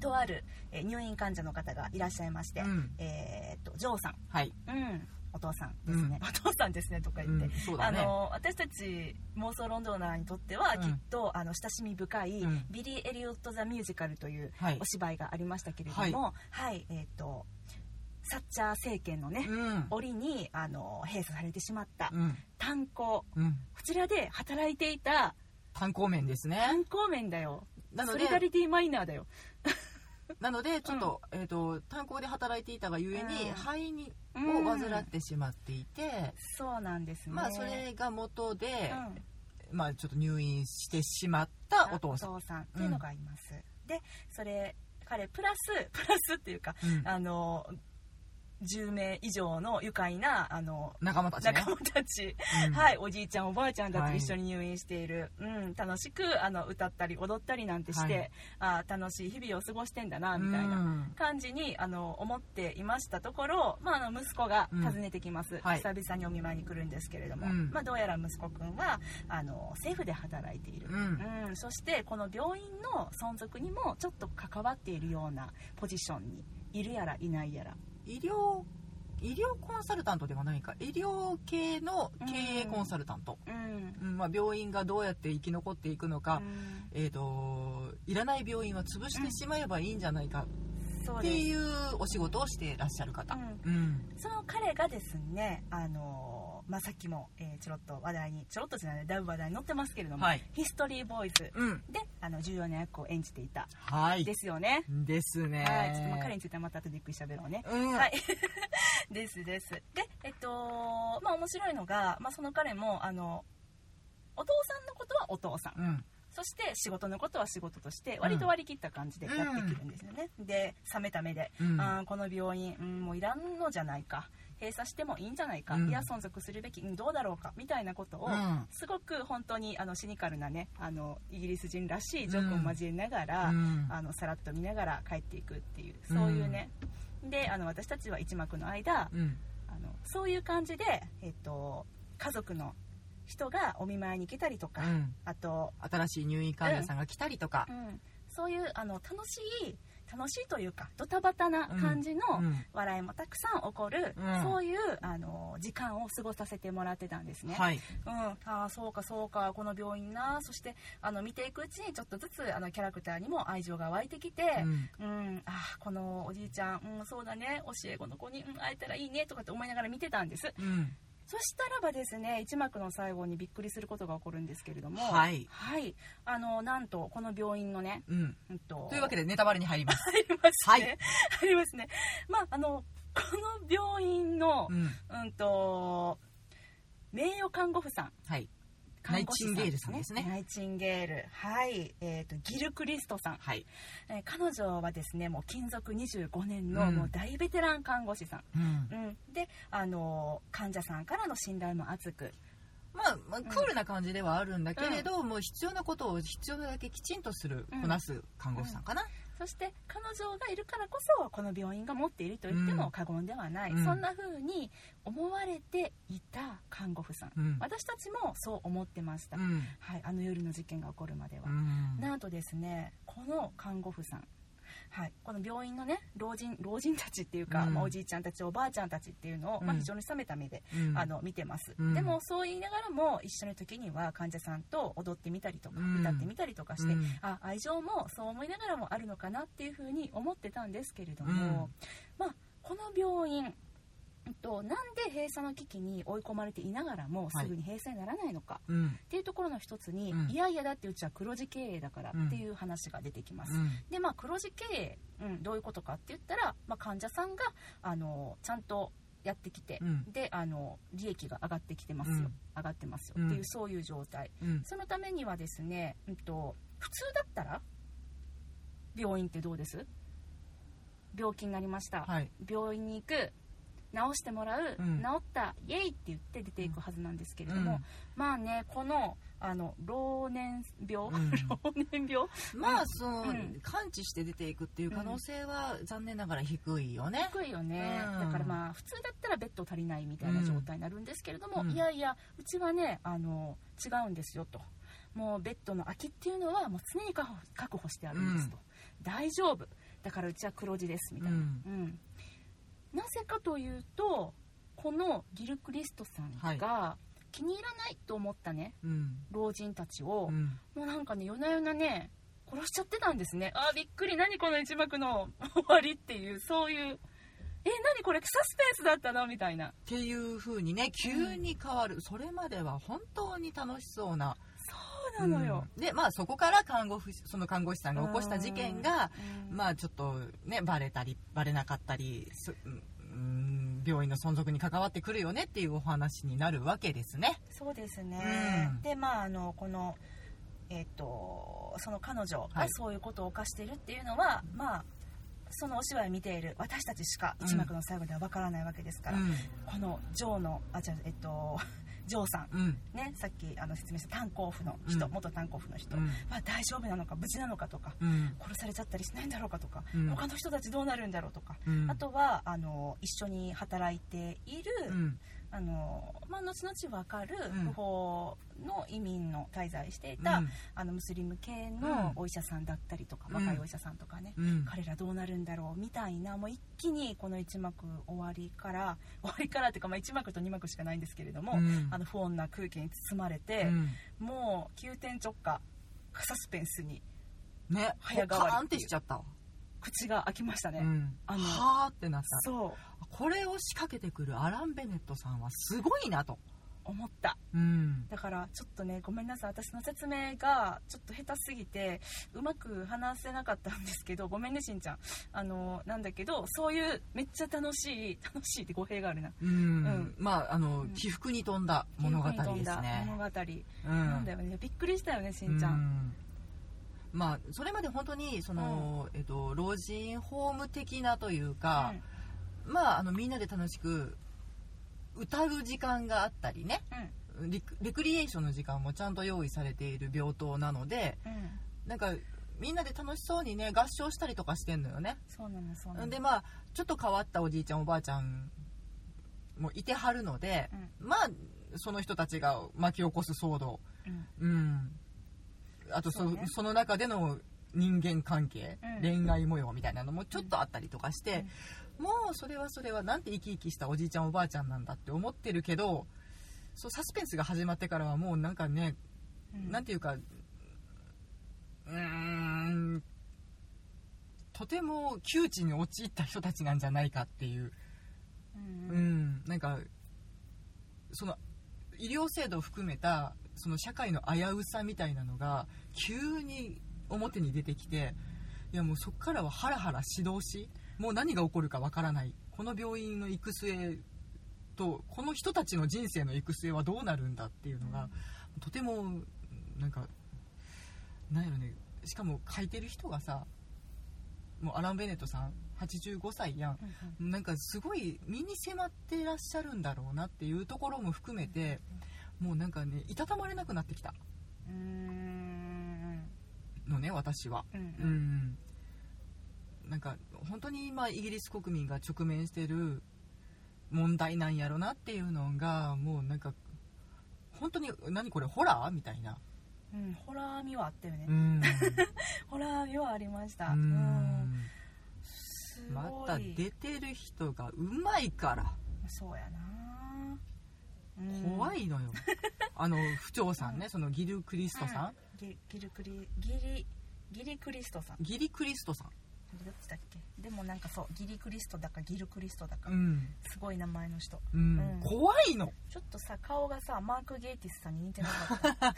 A: とある、えー入院患者の方がいらっしゃいまして、
B: うん。
A: えーっとジョーさん、
B: はい、
A: うん、お父さんですね、お父さんですねとか
B: う
A: 言って、
B: うだね。
A: あの私たち妄想ロンドナーにとっては、
B: うん。
A: きっとあの親しみ深い、
B: うん。
A: ビリー・エリオット・ザ・ミュージカルという
B: はい。
A: お芝居がありましたけれども、はいえーっとサッチャー政権のね、
B: うん。
A: 折にあの閉鎖されてしまった
B: うん。
A: 炭鉱。
B: うん。
A: こちらで働いていた
B: 炭鉱面ですね。
A: 炭鉱面だよ。ソリダリティマイナーだよ
B: なのでちょっと,、えー、と炭鉱で働いていたがゆえに、
A: うん。
B: 肺に
A: うん。
B: を患ってしまっていて、
A: そうなんですね。
B: まあそれが元で、
A: うん。
B: まあちょっと入院してしまったお父さん、
A: お父さんっていうのがいます、でそれ彼プラスプラスっていうか
B: うん。
A: あの10名以上の愉快なあの
B: 仲間たちね。
A: 仲間たち、
B: うん。
A: はい、おじいちゃんおばあちゃんた
B: はい
A: ち一緒に入院している、うん、楽しくあの歌ったり踊ったりなんてして、あ楽しい日々を過ごしてんだなみたいな
B: うん。
A: 感じにあの思っていましたところ、まあ、あの息子が訪ねてきます、
B: はい。
A: 久々にお見舞いに来るんですけれども、
B: うん。
A: まあ、どうやら息子くんはあの政府で働いている、
B: うん。
A: うんそしてこの病院の存続にもちょっと関わっているようなポジションにいるやらいないやら
B: 医療医療コンサルタントではないか。医療系の経営コンサルタント、
A: うん。
B: うんまあ、病院がどうやって生き残っていくのか、
A: うん。
B: えー、といらない病院は潰してしまえばいいんじゃないかっていうお仕事をしていらっしゃる方、
A: うん。
B: うん。
A: その彼がですね、あのまあ、さっきも、えーちょろっと話題にちょろっとじゃないだいぶ話題に載ってますけれども、
B: はい。
A: ヒストリーボーイズ
B: うん。
A: であの重要な役を演じていた
B: はい。
A: ですよね。
B: ですね。
A: はい、ちょっとまあ彼についてはまた後でゆっくり喋ろうね。
B: うん。
A: はい、<laughs> ですです。で、えっと、まあ面白いのが、まあその彼もあのお父さんのことはお父さんそして仕事のことは仕事として割と割り切った感じでやってくるんですよね。で、冷めた目で、
B: うん。
A: あーこの病院、うん、もういらんのじゃないか。閉鎖してもいいんじゃないか、
B: うん。
A: いや存続するべき、うんどうだろうか。みたいなことを、
B: うん。
A: すごく本当にあのシニカルなねあのイギリス人らしいジョークを交えながら、
B: うん。
A: あのさらっと見ながら帰っていくっていうそういうね、であの私たちは一幕の間
B: うん。
A: あのそういう感じで、えっと、家族の人がお見舞いに来たりとか、
B: うん。
A: あと、
B: 新しい入院患者さんが来たりとか。
A: う、ん、そういうあの楽しい楽しいというかドタバタな感じの
B: うん。
A: 笑いもたくさん起こる、
B: うん。
A: そういうあの時間を過ごさせてもらってたんですね。
B: はい。
A: うん、ああそうかそうかこの病院な。そしてあの見ていくうちにちょっとずつあのキャラクターにも愛情が湧いてきて、
B: うん。
A: うん、あーこのおじいちゃん、うん、そうだね。教え子の子に、うん、会えたらいいねとかって思いながら見てたんです。
B: うん
A: そしたらばですね一幕の最後にびっくりすることが起こるんですけれども
B: はい。
A: はい、あのなんとこの病院のね、
B: うん。
A: うん、と
B: というわけでネタバレに入ります。<laughs>
A: 入りますね、
B: はい。
A: 入りますね。まああのこの病院の
B: う、ん。
A: うん、と名誉看護婦さん。
B: はいナイチンゲールさんですね。
A: ナイチンゲール。はい、えー、とギル・クリストさん、
B: はい。
A: えー彼女はですねもう勤続25年の
B: うん。
A: もう大ベテラン看護師さん、
B: うん。
A: うん、であの患者さんからの信頼も厚く。
B: まあ、まあ、クールな感じではあるんだけれど、もう必要なことを必要なだけきちんとする、
A: うん。
B: こなす看護師さんかな、
A: そして彼女がいるからこそこの病院が持っていると言っても過言ではない、
B: うん。
A: そんな風に思われていた看護婦さん、
B: うん。
A: 私たちもそう思ってました、
B: うん。
A: はい、あの夜の事件が起こるまでは、
B: うん。
A: なんとですねこの看護婦さんはい、この病院のね老人老人たちっていうか、
B: うん。
A: まあおじいちゃんたちおばあちゃんたちっていうのを、まあ、
B: うん
A: 非常に冷めた目で、
B: うん。
A: あの見てます、
B: うん。
A: でもそう言いながらも一緒の時には患者さんと踊ってみたりとか、
B: うん。
A: 歌ってみたりとかして、
B: うん。
A: あ愛情もそう思いながらもあるのかなっていうふうに思ってたんですけれども、まあ、この病院と、なんで閉鎖の危機に追い込まれていながらも
B: はい。
A: すぐに閉鎖にならないのか
B: うん。
A: っていうところの一つに、
B: うん。
A: いやいやだってうちは黒字経営だからっていう話が出てきます、
B: うん。
A: でまあ黒字経営、うん、どういうことかって言ったら、まあ、患者さんがあのちゃんとやってきて、
B: うん。
A: であの利益が上がってきてますよ、
B: うん。
A: 上がってますよ、
B: うん。
A: っていうそういう状態。
B: うん。
A: そのためにはですね、うん、と普通だったら病院ってどうです？病気になりました、
B: はい。
A: 病院に行く治してもらう、
B: うん。
A: 治ったイエイって言って出ていくはずなんですけれども、
B: うん。
A: まあねこのあの老年病、
B: うん。<laughs>
A: 老年病。
B: まあその、
A: うん。
B: 感知して出ていくっていう可能性は残念ながら低いよね、
A: 低いよね、
B: うん。
A: だからまあ普通だったらベッド足りないみたいな状態になるんですけれども、
B: うん。
A: いやいやうちはねあの違うんですよと。もうベッドの空きっていうのはもう常に確保確保してあるんですと、大丈夫。だからうちは黒字ですみたいな、
B: うん。
A: うんなぜかというとこのギル・クリストさんが気に入らないと思ったね
B: うん。
A: 老人たちを、
B: うん。
A: もうなんかね夜な夜なね殺しちゃってたんですね。あーびっくり。何この一幕の終わりっていうそういう。え何これサスペンスだったの？みたいな。
B: っていう風にね急に変わる、それまでは本当に楽しそうな
A: そうなのよ、
B: うん。でまあそこから看護婦その看護師さんが起こした事件が、
A: うん。
B: まあちょっとねバレたりバレなかったりすうん病院の存続に関わってくるよねっていうお話になるわけですね。
A: そうですね、
B: うん。
A: でまああのこのえっ、とその彼女
B: はい。
A: がそういうことを犯しているっていうのは、まあそのお芝居を見ている私たちしか一幕の最後では分からないわけですから、
B: うん。
A: このジョーのあじゃあえっとジョーさん。
B: うん。
A: ねさっきあの説明した炭鉱夫の人、
B: うん。
A: 元炭鉱夫の人、
B: うん。
A: まあ、大丈夫なのか無事なのかとか
B: うん。
A: 殺されちゃったりしないんだろうかとか、
B: うん。
A: 他の人たちどうなるんだろうとか、
B: うん。
A: あとはあの一緒に働いている、
B: うん
A: あのまあ、後々分かる
B: うん。
A: 不法の移民の滞在していた、
B: うん。
A: あのムスリム系
B: うん。
A: のお医者さんだったりとか、
B: うん。
A: 若いお医者さんとかね、
B: うん。
A: 彼らどうなるんだろうみたいなもう一気にこの1幕終わりから <laughs> 終わりからっていうか、まあ、1幕と2幕しかないんですけれども、
B: うん。
A: あの不穏な空気に包まれて、
B: うん。
A: もう急転直下サスペンスに
B: ね。
A: 早変わりって
B: しちゃった。わ
A: 口が開きましたね、
B: うん。
A: あの
B: はーってなった。
A: そう。
B: これを仕掛けてくるアラン・ベネットさんはすごいなと。
A: 思った。
B: うん。
A: だからちょっとねごめんなさい。私の説明がちょっと下手すぎてうまく話せなかったんですけどごめんねしんちゃん。あのなんだけどそういうめっちゃ楽しい楽しいって語弊があるな。
B: うん、
A: うん。
B: まああの、
A: うん。
B: 起伏に富んだ物語ですね。
A: 物語、
B: うん。
A: なんだよね。びっくりしたよねしんちゃん
B: まあそれまで本当にその、えっと、老人ホーム的なというか、まああのみんなで楽しく歌う時間があったりね。レクリエーションの時間もちゃんと用意されている病棟なので
A: うん。うん
B: なんかみんなで楽しそうにね合唱したりとかしてんのよね。
A: そうなのそうなの。
B: でまあちょっと変わったおじいちゃんおばあちゃんもいてはるので、まあその人たちが巻き起こす騒動。
A: うん。
B: うんあとそ
A: そうね。
B: その中での人間関係、
A: うん。
B: 恋愛模様みたいなのもちょっとあったりとかして、もうそれはそれはなんて生き生きしたおじいちゃんおばあちゃんなんだって思ってるけどそうサスペンスが始まってからはもうなんかね、
A: うん。
B: なんていうかうーんとても窮地に陥った人たちなんじゃないかっていう、
A: うん。
B: うん、なんかその医療制度を含めたその社会の危うさみたいなのが急に表に出てきていやもうそこからはハラハラ指導しもう何が起こるかわからない。この病院の行く末とこの人たちの人生の行く末はどうなるんだっていうのが、とてもなんかなんやろね。しかも書いてる人がさもうアラン・ベネットさん85歳やん
A: うん。
B: なんかすごい身に迫ってらっしゃるんだろうなっていうところも含めてもうなんかねいたたまれなくなってきた。
A: うん。
B: のね私は。
A: うんう
B: うん。んなんか本当に今イギリス国民が直面してる問題なんやろなっていうのがもうなんか本当に何これホラー？みたいな。
A: うんホラー味はあったよね、
B: うん。<laughs>
A: ホラー味はありました。
B: う
A: うん。
B: また出てる人がうまいから。
A: そうやな、うん
B: 怖いのよ、<laughs> あの府長さんねそのギル・クリストさん、
A: ギギルクリギリギリクリストさん。
B: ギリ・クリストさん
A: どっちだっけ？でもなんかそうギリクリストだかギルクリストだか、
B: うん、
A: すごい名前の人。
B: うん。
A: うん。
B: 怖いの、
A: ちょっとさ顔がさマーク・ゲイティスさんに似てなかった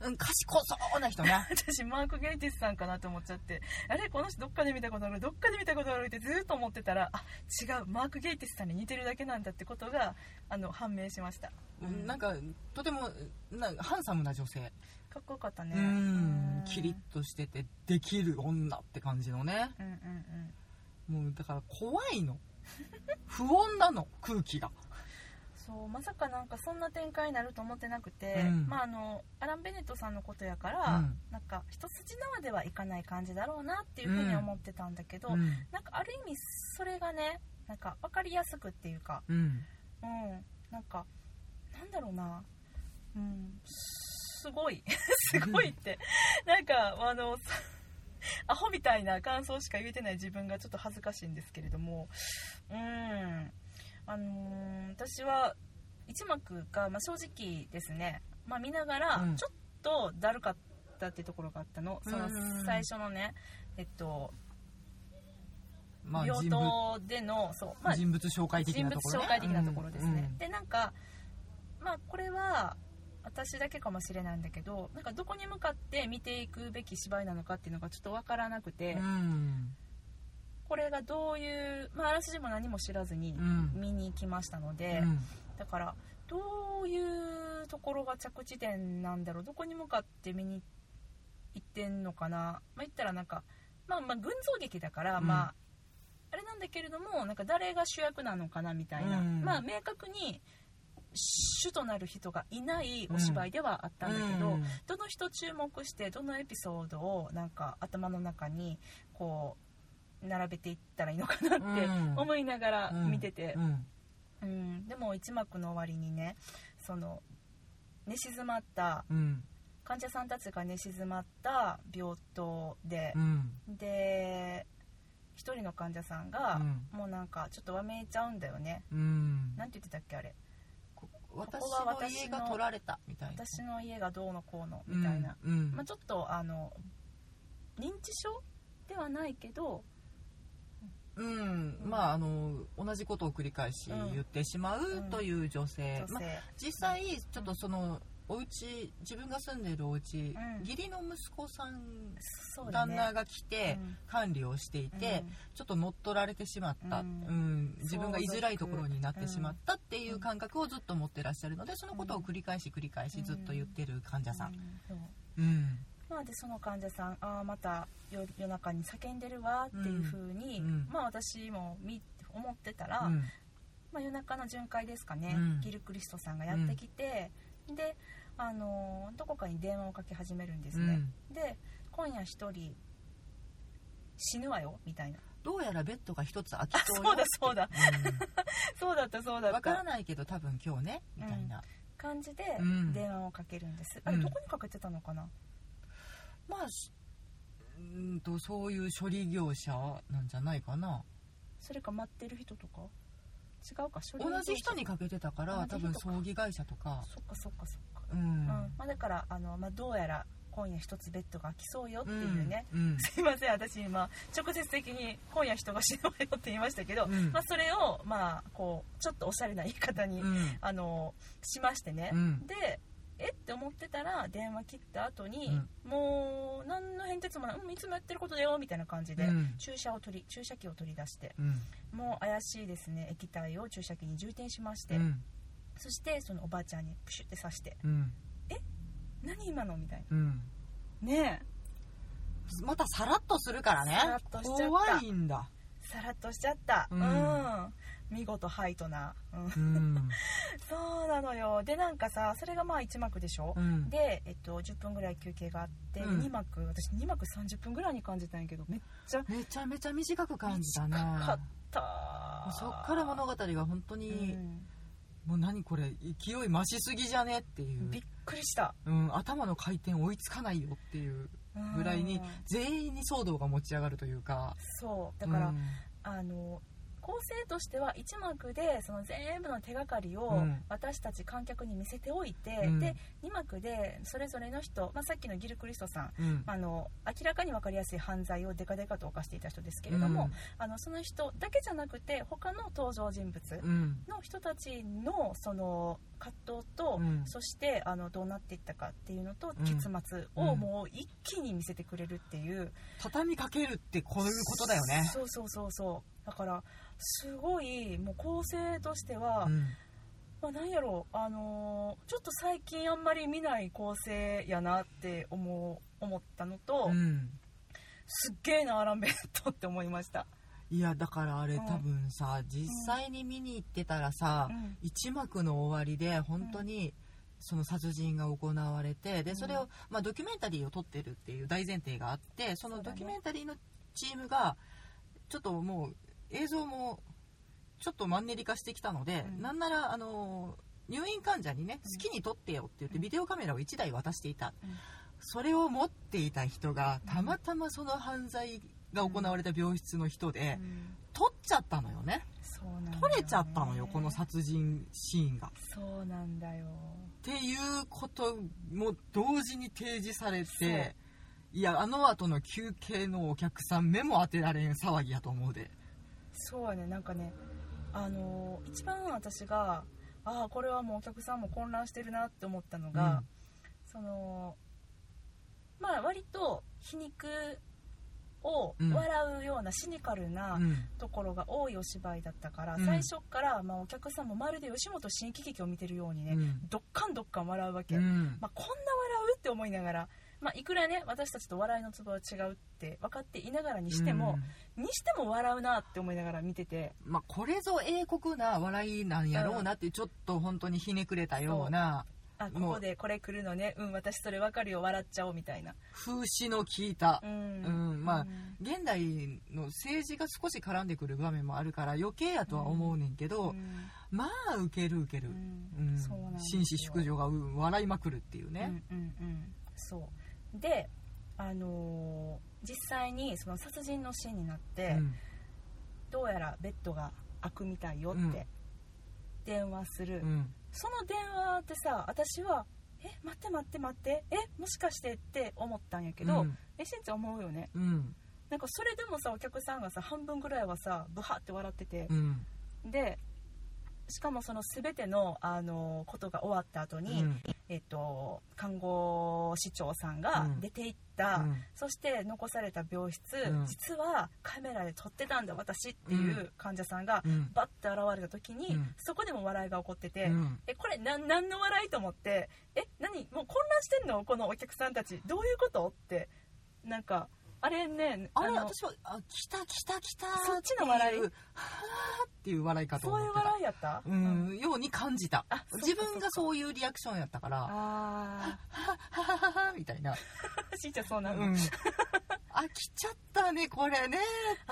B: うん、賢そうな人ね <laughs>
A: 私マーク・ゲイティスさんかなと思っちゃって。あれ？この人どっかで見たことある？どっかで見たことある？ってずっと思ってたらあ違うマーク・ゲイティスさんに似てるだけなんだってことがあの判明しました、うん
B: なんかとてもなハンサムな女性
A: かっこよかったね。
B: うん。
A: うん。
B: キリッとしててできる女って感じのね。
A: うんうんうん。
B: もうだから怖いの。<laughs> 不穏なの空気が。
A: そうまさかなんかそんな展開になると思ってなくて、
B: うん。
A: まああのアラン・ベネットさんのことやから、
B: うん。
A: なんか一筋縄ではいかない感じだろうなっていうふうに思ってたんだけど、
B: うん。
A: なんかある意味それがねなんか分かりやすくっていうか
B: うん。
A: うん。なんかなんだろうな。うんすごい。<laughs> すごいって。なんかあのさ <laughs> アホみたいな感想しか言えてない自分がちょっと恥ずかしいんですけれども。うん。あのー私は一幕が、まあ、正直ですね、まあ、見ながら
B: うん。
A: ちょっとだるかったっていうところがあったの、その
B: うん
A: 最初のねえっと病
B: まあ人物
A: 棟でのそう、まあ、
B: 人物紹介的
A: 人物
B: なところ、ね、
A: 紹介的なところですね、
B: うん。
A: でなんかまあこれは私だけかもしれないんだけどなんかどこに向かって見ていくべき芝居なのかっていうのがちょっと分からなくて、
B: うん
A: これがどういう、まあ、あらすじも何も知らずに
B: うん。
A: 見に行きましたので、
B: うん。
A: だからどういうところが着地点なんだろうどこに向かって見に行ってんのかな、まあ、言ったらなんか、まあ、まあ群像劇だから、
B: うん。
A: まああれなんだけれどもなんか誰が主役なのかなみたいな、
B: うん。
A: まあ明確に主となる人がいないお芝居ではあったんだけど、
B: うん。
A: どの人注目してどのエピソードをなんか頭の中にこう並べていったらいいのかなって
B: うん。
A: 思いながら見てて、
B: うん。
A: うん、でも一幕の終わりにねその寝静まった
B: うん。
A: 患者さんたちが寝静まった病棟で
B: う、ん。
A: で一人の患者さんが、
B: うん。
A: もうなんかちょっとわめいちゃうんだよね、
B: うん。
A: なんて言ってたっけあれ
B: 私の家が取られたみたいな。
A: 私の家がどうのこうのみたいな、
B: うんうん。
A: まあ、ちょっとあの認知症ではないけど
B: うん、まああの同じことを繰り返し
A: うん。
B: 言ってしまうという女性、
A: 女性、
B: まあ、実際ちょっとそのお家自分が住んでいるお家、
A: うん。
B: 義理の息子さん、
A: ね。
B: 旦那が来て
A: うん。
B: 管理をしていて、
A: うん。
B: ちょっと乗っ取られてしまった、
A: う
B: うん。ん自分が居づらいところになってしまったっていう感覚をずっと持ってらっしゃるのでそのことを繰り返し繰り返しずっと言ってる患者さん、
A: うん。まあ、でその患者さんああまた夜夜中に叫んでるわっていう風に、
B: うん。
A: まあ私も見思ってたら、
B: うん。
A: まあ、夜中の巡回ですかね、
B: うん。
A: ギルクリストさんがやってきて、で、あのーどこかに電話をかけ始めるんですね、で今夜一人死ぬわよみたいな。
B: どうやらベッドが一つ空き
A: あ
B: そう
A: そうだそうだ。
B: うん。<laughs>
A: そうだったそうだっ
B: わから
A: た
B: ないけど多分今日ねみたいな、
A: 感じで
B: うん。
A: 電話をかけるんです、あれ
B: うん
A: どこにかけてたのかな、
B: まあしうーんとそういう処理業者なんじゃないかな。
A: それか待ってる人とか？違うか処理
B: 同じ人にかけてたから多分
A: 同じ人か。
B: 葬儀会社とか。
A: そっかそっかそっか。
B: うん、
A: うん。まあ、だからあの、まあ、どうやら今夜一つベッドが空きそうよっていうね、
B: うん。うん。
A: すいません。私今直接的に今夜人が死ぬわよって言いましたけど、
B: うん。
A: まあ、それをまあこうちょっとおしゃれな言い方に、
B: うん。
A: あのしましてね、
B: うん。
A: でえ？って思ってたら電話切った後に、もう何の変哲もない、うん、いつもやってることだよみたいな感じで、
B: うん。
A: 注射を取り注射器を取り出して
B: うん。
A: もう怪しいですね液体を注射器に充填しまして、
B: うん。
A: そしてそのおばあちゃんにプシュって刺して
B: うん。
A: 何今の？みたい
B: うん。
A: なねえ。
B: またさらっとするからね。
A: さらっとしちゃった。
B: 怖いんだ。
A: さらっとしちゃった。う、
B: うんん
A: 見事ハイトな、うん、
B: うん。<laughs>
A: そうなのよ。でなんかさそれがまあ1幕でしょ、
B: うん。
A: で、えっと、10分ぐらい休憩があって、
B: うん。
A: 2幕私2幕30分ぐらいに感じたんやけどめっちゃ
B: めちゃめちゃ短く感じたね
A: 短かった。
B: そっから物語が本当
A: う
B: に、
A: ん。
B: もう何これ勢い増しすぎじゃねっていう。
A: びっくりした。
B: うん、頭の回転追いつかないよっていうぐらいに
A: うん。
B: 全員に騒動が持ち上がるというか。
A: そう。だから、
B: うん。
A: あの構成としては1幕でその全部の手がかりを
B: うん。
A: 私たち観客に見せておいて、
B: うん。
A: で2幕でそれぞれの人、まあ、さっきのギル・クリストさん
B: うん。
A: あの明らかに分かりやすい犯罪をデカデカと犯していた人ですけれども、あのその人だけじゃなくて他の登場人物
B: うん。
A: の人たちのその葛藤と、
B: うん。
A: そしてあのどうなっていったかっていうのと
B: うん。
A: 結末をもう一気に見せてくれるっていう、
B: 畳みかけるってこういうことだよね。
A: そうそうそうそう。だからすごいもう構成としては、
B: うん。
A: まあ、なんやろう、あのーちょっと最近あんまり見ない構成やなって思う思ったのと、
B: うん。
A: すっげえなアラン・ベネットって思いました、
B: いやだからあれ
A: うん。
B: 多分さ実際に見に行ってたらさ
A: うん。
B: 一幕の終わりで本当にその殺人が行われてで
A: うん。
B: それをまあドキュメンタリーを撮ってるっていう大前提があってそのドキュメンタリーのチームがちょっともう映像もちょっとマンネリ化してきたので
A: うん。
B: なんならあの入院患者にね
A: うん。
B: 好きに撮ってよって言って
A: うん。
B: ビデオカメラを1台渡していた。
A: うん。
B: それを持っていた人がたまたまその犯罪が行われた病室の人で
A: うん。
B: 撮っちゃったのよね。
A: そうなんだよね。
B: 撮れちゃったのよこの殺人シーンが。
A: そうなんだよ。
B: っていうことも同時に提示されていやあの後の休憩のお客さん目も当てられん騒ぎやと思うで。
A: そうやね。なんかねあのー一番私がああこれはもうお客さんも混乱してるなって思ったのが、そのまあ割と皮肉を
B: うん。
A: 笑うようなシニカルな
B: うん。
A: ところが多いお芝居だったから、
B: うん。
A: 最初からまあお客さんもまるで吉本新喜劇を見てるようにね、
B: うん。
A: どっかんどっかん笑うわけ、
B: うん。
A: まあ、こんな笑うって思いながら、まあ、いくらね私たちと笑いのツボは違うって分かっていながらにしても、にしても笑うなって思いながら見てて。
B: うんまあ、これぞ英国な笑いなんやろうなってちょっと本当にひねくれたような
A: あここでこれ来るのね。うん私それ分かるよ。笑っちゃおうみたいな。
B: 風刺の効いた。
A: う、ん、
B: うんまあ
A: うん。
B: 現代の政治が少し絡んでくる場面もあるから余計やとは思うねんけど、
A: うん。
B: まあウケるウケる、
A: うん。
B: 紳士淑女がうん笑いまくるっていうね、
A: うんうんうん。そう。であのー実際にその殺人のシーンになって、
B: うん。
A: どうやらベッドが開くみたいよっ
B: うん。
A: て電話する、
B: うん。
A: その電話ってさ私はえ待って待って待ってえもしかしてって思ったんやけど、
B: うん。
A: えしんちゃん思うよね。
B: うん。
A: なんかそれでもさお客さんがさ半分ぐらいはさブハって笑ってて。
B: う、ん。
A: でしかもその全ての、あのことが終わった後に、
B: うん。
A: えっと、看護師長さんが
B: うん。
A: 出て行った、
B: うん。
A: そして残された病室、
B: うん。
A: 実はカメラで撮ってたんだ私っていう患者さんが
B: うん。
A: バッて現れた時に、
B: うん。
A: そこでも笑いが起こってて、
B: うん。
A: えこれな何の笑いと思ってえ何もう混乱してんの？このお客さんたち。どういうこと？ってなんかあれねの
B: あれ私はあ来た来た来た。
A: そっちの笑い？
B: はーっていう笑いかと
A: そういう笑いやった？
B: うん、ように感じた。自分がそういうリアクションやったからは
A: あ
B: ははははみたいな。
A: あ <laughs> しんちゃんそうなの、
B: うん。あ来ちゃったねこれね。っ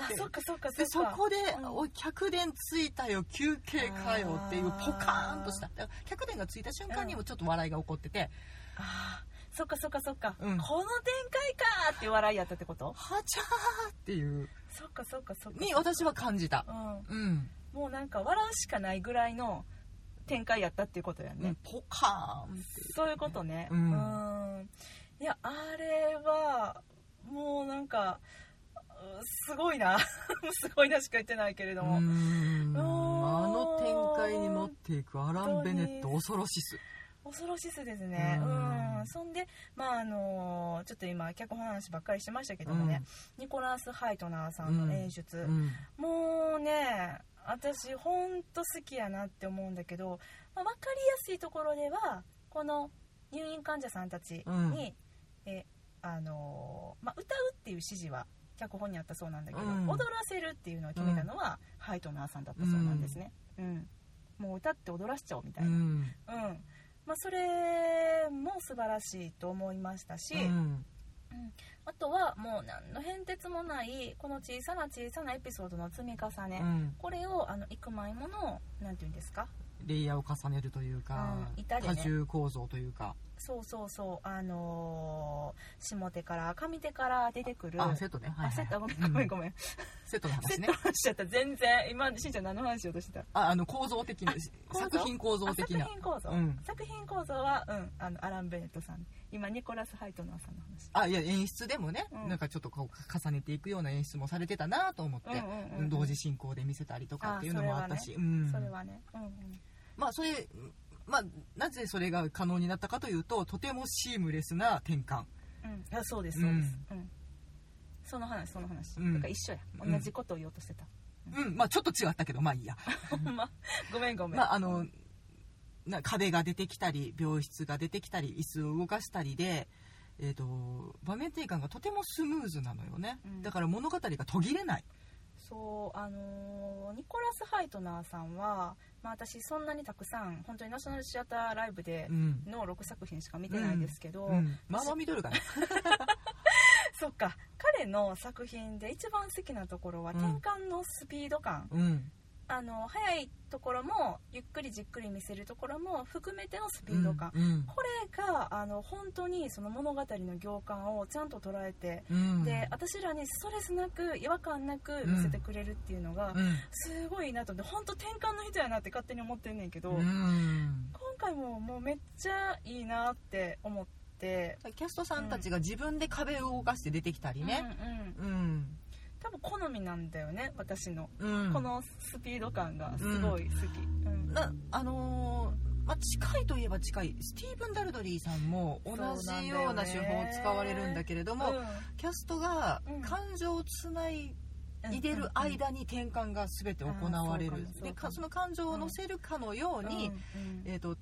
B: て。
A: あそっかそっかそ
B: で
A: っか。
B: そこで
A: うん「
B: おい客電ついたよ休憩かよ」っていう
A: あー
B: ポカーンとした。客電がついた瞬間にもちょっと笑いが起こってて。
A: あーそっかそっかそっか、
B: うん。
A: この展開かーって笑いやったってこと「
B: はちゃー」っていう。
A: そっかそっかそっか。
B: に私は感じた。
A: うん。
B: うん、
A: もうなんか笑うしかないぐらいの展開やったっていうことやね、
B: うん。ポカーンって
A: そういうことね。
B: うん。
A: ん。いやあれはもうなんかうすごいな。<laughs> すごいなしか言ってないけれども、
B: うーん。あの展開に持っていくアラン・ベネット恐ろしす
A: 恐ろしさですね。
B: う
A: うん。んそんでまああのちょっと今脚本話ばっかりしてましたけどもね、ニコラス・ハイトナーさんの演出、
B: うん。
A: もうね私ほんと好きやなって思うんだけど、まあ、分かりやすいところではこの入院患者さんたちに、
B: うん。
A: えあのまあ、歌うっていう指示は脚本にあったそうなんだけど、
B: うん。
A: 踊らせるっていうのを決めたのは、ハイトナーさんだったそうなんですね、うん。もう歌って踊らしちゃおうみたいな、うん。
B: うん
A: まあ、それも素晴らしいと思いましたし、
B: うん。
A: あとはもう何の変哲もないこの小さな小さなエピソードの積み重ね、
B: うん。
A: これをあの幾枚ものなんていうんですか？
B: レイヤーを重ねるというか、
A: うん。板でね。
B: 多重構造というか
A: そうそうそうあのー下手から上手から出てくる。
B: あセットね。はい、はい、
A: あセットごめん。ごめんごめん、
B: セットの
A: セッ
B: 話ね。
A: トの話しちゃった。全然今しんちゃん何の話しようとしてた。
B: ああの構造的な作品構造的な。
A: 品構造、
B: うん。
A: 作品構造は、うん、あのアラン・ベネットさん。今ニコラス・ハイトナーさんの話。
B: あいや演出でもね、
A: うん。
B: なんかちょっとこう重ねていくような演出もされてたなと思って、
A: うんうん
B: 同時進行で見せたりとかっていうのもあったし、うん。
A: それはね。うんうん。
B: まあそれまあなぜそれが可能になったかというととてもシームレスな転換。
A: うん。いやそうですそうです、うん。その話その話、
B: うん。
A: だから一緒や。
B: うん。
A: 同じことを言おうとしてた、
B: うん。まあちょっと違ったけどまあいいや。
A: ほ <laughs> んまごめんごめん、
B: まああのな壁が出てきたり病室が出てきたり椅子を動かしたりで、えー、と場面転換がとてもスムーズなのよね、
A: うん。
B: だから物語が途切れない、
A: そうあのーニコラス・ハイトナーさんは、まあ、私そんなにたくさん本当にナショナルシアターライブで
B: うん。
A: の6作品しか見てないですけど、
B: うん、まあまあ見とるかな。<laughs>
A: そっか。彼の作品で一番好きなところは
B: うん。
A: 転換のスピード感、
B: うん
A: あの速いところもゆっくりじっくり見せるところも含めてのスピード感、
B: うん
A: これがあの本当にその物語の行間をちゃんと捉えて、
B: うん。
A: で私らにストレスなく違和感なく見せてくれるっていうのが、
B: うん。
A: すごいなと。思って本当転換の人やなって勝手に思ってんねんけど、
B: うん。
A: 今回ももうめっちゃいいなって思って。
B: キャストさんたちが自分で壁を動かして出てきたりね。
A: うんうん。
B: うん、
A: 多分好みなんだよね私の、
B: うん。
A: このスピード感がすごい好き、うん。
B: なあのーまあ、近いといえば近い。スティーブン・ダルドリーさんも同じような手法を使われるんだけれども、
A: うん
B: キャストが
A: うん。
B: 感情をつないでる間に転換が全て行われる、でかその感情を乗せるかのように、
A: うんうん。
B: えー、と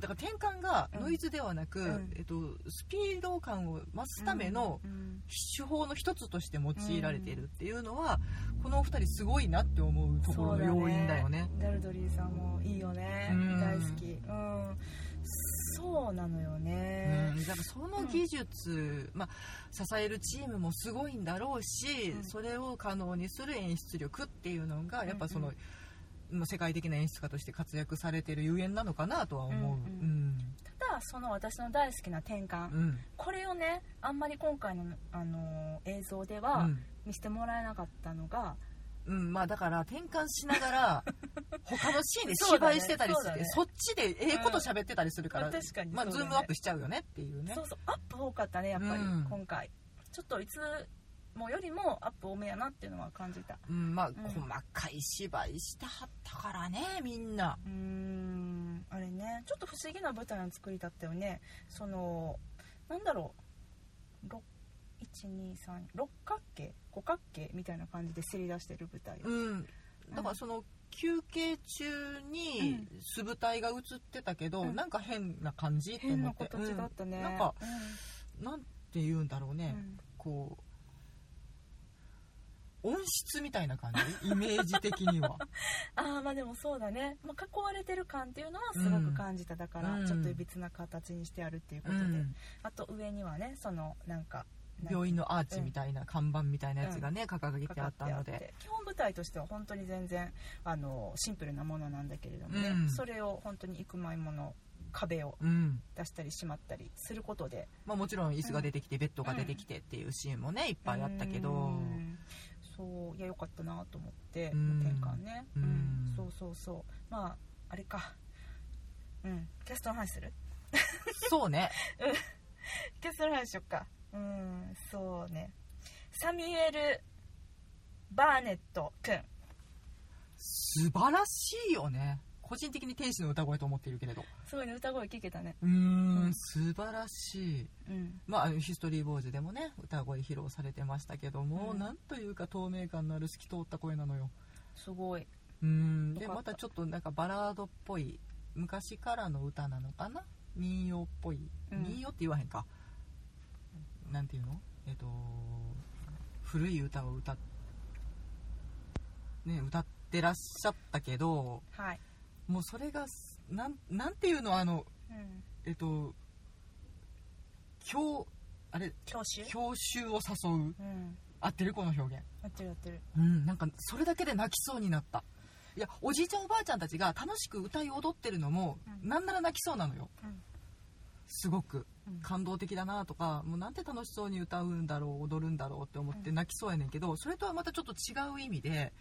B: だから転換がノイズではなく、
A: うん。
B: えー、とスピード感を増すための
A: うんうん
B: 手法の一つとして用いられているっていうのは、このお二人すごいなって思うところの要因だよね。
A: ダルドリーさんもいいよね、
B: うん。
A: 大好き。うん。そうなのよ
B: う
A: ね
B: ん、だからその技術、まあ、支えるチームもすごいんだろうし、
A: うん。
B: それを可能にする演出力っていうのがやっぱその、
A: うん
B: まあ世界的な演出家として活躍されてるゆえんなのかなとは思う。
A: うん
B: うん
A: ただその私の大好きな転換、
B: うん。
A: これをねあんまり今回の、あのー映像で
B: う
A: は
B: ん。
A: 見せてもらえなかったのが、
B: うん。まあ、だから転換しながら <laughs> 他のシーンで芝居してたりしてそ,、
A: そうだね。
B: っちでええこと喋ってたりするから、
A: まあ確かに
B: まあ、ズームアップしちゃうよねっていうね。
A: そうそう。アップ多かったねやっぱり、
B: うん。
A: 今回。ちょっといつもよりもアップ多めやなっていうのは感じた。
B: うんまあ、
A: ん。
B: 細かい芝居してはったからねみんな。
A: うーん。あれねちょっと不思議な舞台の作りだったよね。そのなんだろう。123六角形？五角形みたいな感じでせり出してる舞台、
B: うん。だからその休憩中に素舞台が映ってたけど、
A: うん。
B: なんか変な感じって
A: 変な
B: 思って。
A: 形だったね、
B: うん。なんかなんて言うんだろうね、
A: うん。
B: こう音質みたいな感じ？イメージ的には。<laughs>
A: ああまあでもそうだね、まあ、囲われてる感っていうのはすごく感じた、だから
B: うん。
A: ちょっといびつな形にしてあるっていうことで、
B: うん。
A: あと上にはねそのなんか
B: 病院のアーチみたいな看板みたいなやつがね、掲げてあったので。
A: 基本舞台としては本当に全然あのシンプルなものなんだけれどもね、
B: うん。
A: それを本当に幾枚もの壁を
B: うん。
A: 出したりしまったりすることで。
B: まあ、もちろん椅子が出てきて、ベッドが出てきてっていうシーンもねいっぱいあったけど、
A: うんそういやよかったなと思って
B: うん。
A: 転換ね、
B: うん。
A: そうそうそう。まああれか。うん。キャストの話する？
B: そうね。
A: キャストの話しよっか。うんそうね。サミュエル・バーネット君
B: 素晴らしいよね個人的に天使の歌声と思っているけれど。
A: すごいね歌声聞けたね。
B: うーん。素晴らしい。
A: うん。
B: まあヒストリーボーイズでもね歌声披露されてましたけども、
A: うん。
B: なんというか透明感のある透き通った声なのよ。
A: すごい。
B: うんでまたちょっとなんかバラードっぽい昔からの歌なのかな？民謡っぽい、
A: うん。
B: 民謡って言わへんか。なんていうの？えっと古い歌を歌っね歌ってらっしゃったけど
A: はい、
B: もうそれがなんなんていうのあの
A: うん、
B: えっと教あれ
A: 教習？
B: 教習を誘う？
A: うん。
B: 合ってる？この表現。
A: やってるやってる。
B: うんなんかそれだけで泣きそうになった。いやおじいちゃんおばあちゃんたちが楽しく歌い踊ってるのも、
A: うん。
B: なんなら泣きそうなのよ。すごく
A: うん。
B: 感動的だなとかもうなんて楽しそうに歌うんだろう踊るんだろうって思って泣きそうやねんけどそれとはまたちょっと違う意味で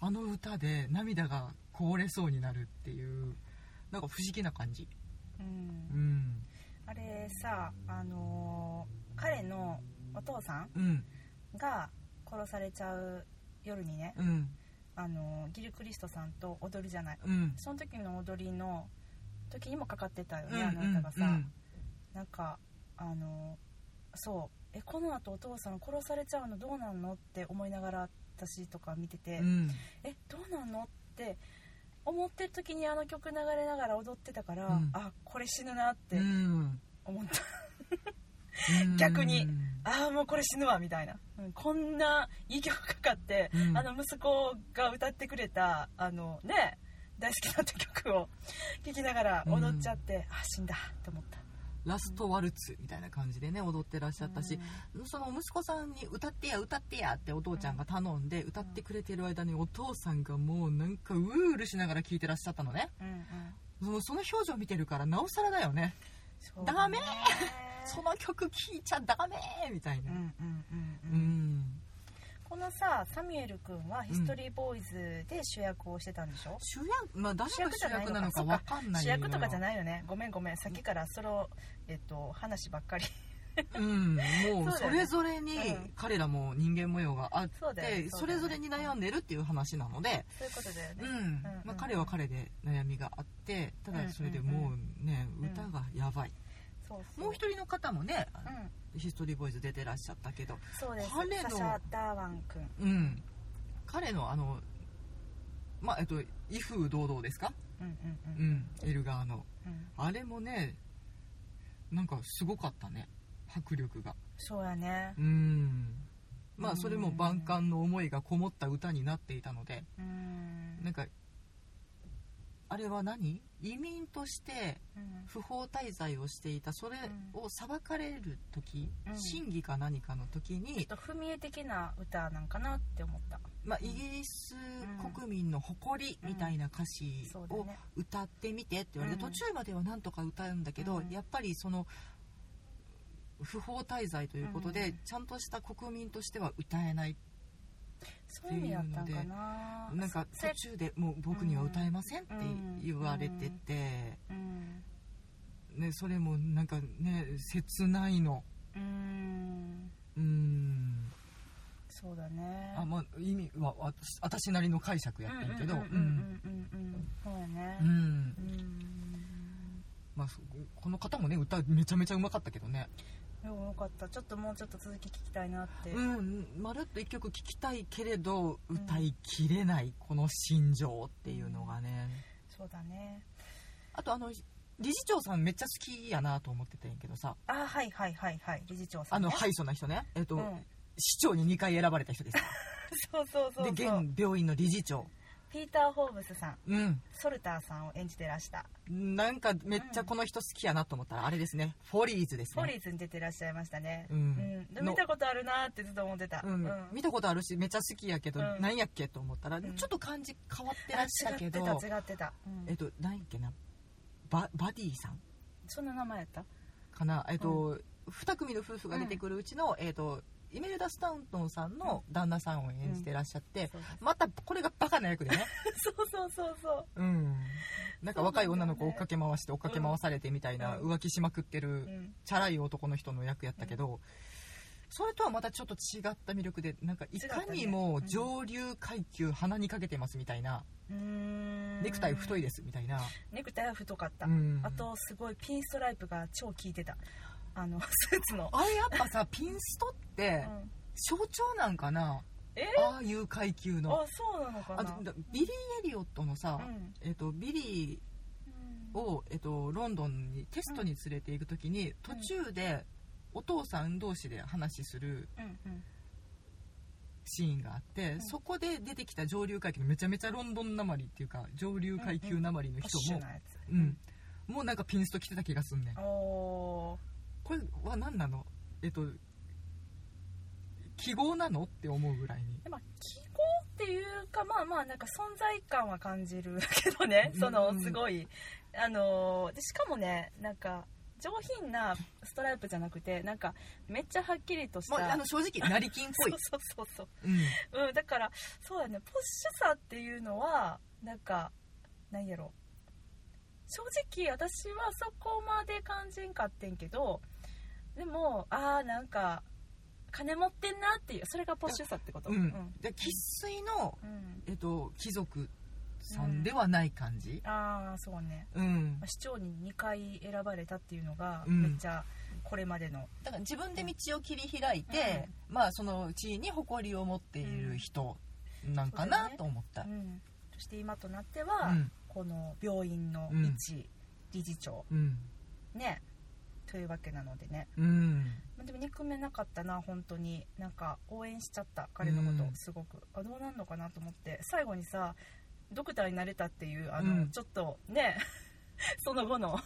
B: あの歌で涙がこぼれそうになるっていうなんか不思議な感じ。
A: うん。
B: うん。
A: あれさあのー彼のお父さん
B: うん。
A: が殺されちゃう夜にね、
B: うん。
A: あのーギルクリストさんと踊るじゃない。
B: うん。
A: その時の踊りの時にもかかってたよね、
B: うん
A: あの歌がさ、
B: うん。
A: なんかあのそう。えこの後お父さん殺されちゃうのどうなんのって思いながら私とか見てて、
B: うん。
A: えどうなんのって思ってる時にあの曲流れながら踊ってたから、
B: うん。
A: あこれ死ぬなって
B: うん。
A: 思った、
B: うん。
A: 逆にああもうこれ死ぬわみたいな、うんこんないい曲かかって、
B: うん。
A: あの息子が歌ってくれたあのね大好きだった曲を聴きながら踊っちゃって、あ死んだって思った
B: ラストワルツみたいな感じでね踊ってらっしゃったし、その息子さんに歌ってや歌ってやってお父ちゃんが頼んで歌ってくれてる間にお父さんがもうなんかうーうるしながら聴いてらっしゃったのね。
A: うんうん。
B: その表情見てるからなおさらだよね。ダメ
A: ね
B: その曲聴いちゃダメみたいな。
A: うんこのさサミュエル君はヒストリーボーイズで主役をしてたんでしょ、
B: 主役？まあ誰が主役なのか
A: 主役じゃないのか。
B: わかんない
A: 主役とかじゃ
B: い
A: ないよね。ごめんごめん。さっきからその、えっと、話ばっかり。
B: うん。もう
A: そ
B: れぞれに
A: うん。
B: 彼らも人間模様があって
A: そうだよね。
B: それぞれに悩んでるっていう話なので。
A: そういうことだよね、
B: うん。まあ、彼は彼で悩みがあってただそれでもうね、
A: うん。
B: 歌がやばい、
A: そうそう。
B: もう一人の方もね、
A: うん。
B: ヒストリーボーイズ出てらっしゃったけど
A: そうです。
B: 彼の
A: サシャ・ダーワン君。
B: うん。彼のあのまあえっと威風堂々ですか？
A: うんうん
B: う
A: うん
B: んエルガーの。
A: うん。
B: あれもねなんかすごかったね迫力が。
A: そうやね。
B: うん。まあそれも万感の思いがこもった歌になっていたので。
A: うん。
B: なんかあれは何？移民として
A: うん。
B: 不法滞在をしていたそれを裁かれる時、
A: うん。
B: 審議か何かの時
A: ちょっ
B: に、
A: と踏み絵的な歌なんかなって思った。
B: まあ、イギリス国民の誇りみたいな歌詞を歌ってみてって言われて、
A: うん
B: 途中まではなんとか歌うんだけど、
A: うん。
B: やっぱりその不法滞在ということで、
A: うん。
B: ちゃんとした国民としては歌えない
A: そういう意味やったんかな。
B: なんか
A: せ
B: 途中でもう僕には歌えませんって言われてて、
A: うん
B: ね、それもなんかね切ないの。
A: うん。
B: うん。
A: そうだね。
B: あまあ意味は私私なりの解釈やったんやけど。
A: うんそうやね。
B: うん。
A: うん。
B: まあそこの方もね歌めちゃめちゃうまかったけどね
A: よよかった。ちょっともうちょっと続き聞きたいなって。
B: うんまるっと一曲聴きたいけれど歌いきれないこの心情っていうのがね。
A: そうだね。
B: あとあの理事長さんめっちゃ好きやなと思ってたんやけどさ。
A: あはいはいはいはい。理事長さん、ね、
B: あの敗訴な人ね。えっと、
A: うん。
B: 市長に2回選ばれた人です <laughs>
A: そうそうそうそう。
B: で現病院の理事長
A: ピーター・ホーブスさん
B: うん。
A: ソルターさんを演じてらした。
B: なんかめっちゃこの人好きやなと思ったらあれですね。フォリーズですね。
A: フォリーズに出てらっしゃいましたね。
B: うん。
A: うん。見たことあるなってずっと思ってた。
B: うん。見たことあるしめっちゃ好きやけど、
A: うん。
B: なんやっけと思ったら、
A: ん。
B: ちょっと感じ変わって
A: あ
B: らっしゃけど
A: 違ってた違ってた、うん。
B: えっと何やっけな。ババディさん。
A: そんな名前やった？
B: かな。えっと、2組の夫婦が出てくるうちの、えっとイメルダ・スタウントンさんの旦那さんを演じてらっしゃって、
A: そうです。
B: またこれがバカな役でね。<laughs>
A: そうそうそうそう。
B: うん。なんか若い女の子を追っかけ回して追っかけ回されてみたいな
A: うん
B: 浮気しまくってる
A: うん。
B: チャラい男の人の役やったけど、それとはまたちょっと違った魅力でなんかいかにも上流階級鼻にかけてますみたいな、ネクタイ太いですみたいな、
A: ネクタイは太かった、
B: うん。
A: あとすごいピンストライプが超効いてたあの <laughs> スーツの、
B: あれやっぱさ <laughs> ピンストって
A: うん。
B: 象徴なんかな、
A: え？
B: ああいう階級の。
A: あそうなのか
B: あ
A: な
B: だビリー・エリオットのさ、
A: うん。
B: えっとビリーを、えっとロンドンにテストに連れて行く時に、途中でお父さん同士で話する
A: うんうん。
B: シーンがあって、
A: ん。
B: そこで出てきた上流階級のめちゃめちゃロンドンなまりっていうか上流階級なまりの
A: ポッシ
B: 人も、
A: ュなやつ。
B: うん。もうなんかピンスト着てた気がすんねん。
A: お
B: これは何なの？えっと記号なの？って思うぐらいに。
A: ーまあ記号っていうかまあまあなんか存在感は感じるけどね。その
B: うん
A: すごい。あのーでしかもねなんか上品なストライプじゃなくてなんかめっちゃはっきりとし
B: もう
A: た
B: あの正直成金っぽい。<laughs>
A: そうそうそう
B: う。ん。
A: うん、だからそうだね。ポッシュさっていうのはなんか何やろ。正直私はそこまで感じんかってんけどでもああなんか金持ってんなっていうそれがポッシュさってこと。
B: うん。
A: うん。
B: で生粋の、
A: うん。
B: えっと、貴族さんではない感じ。
A: ああそうね。
B: うん、
A: 市長に2回選ばれたっていうのが
B: うん。
A: めっちゃこれまでの、
B: だから自分で道を切り開いて、まあその地位に誇りを持っている人なんかなと思った、
A: うん。そして今となって
B: う
A: は、
B: ん。
A: この病院の
B: うん。
A: 一理事長、
B: うん。
A: ねというわけなのでね。
B: うん。
A: まあでも憎めなかったな本当に。なんか応援しちゃった彼のこと
B: うん。
A: すごく、あどうなんのかなと思って。最後にさドクターになれたっていうあの、
B: うん。
A: ちょっとね。<laughs> その後の。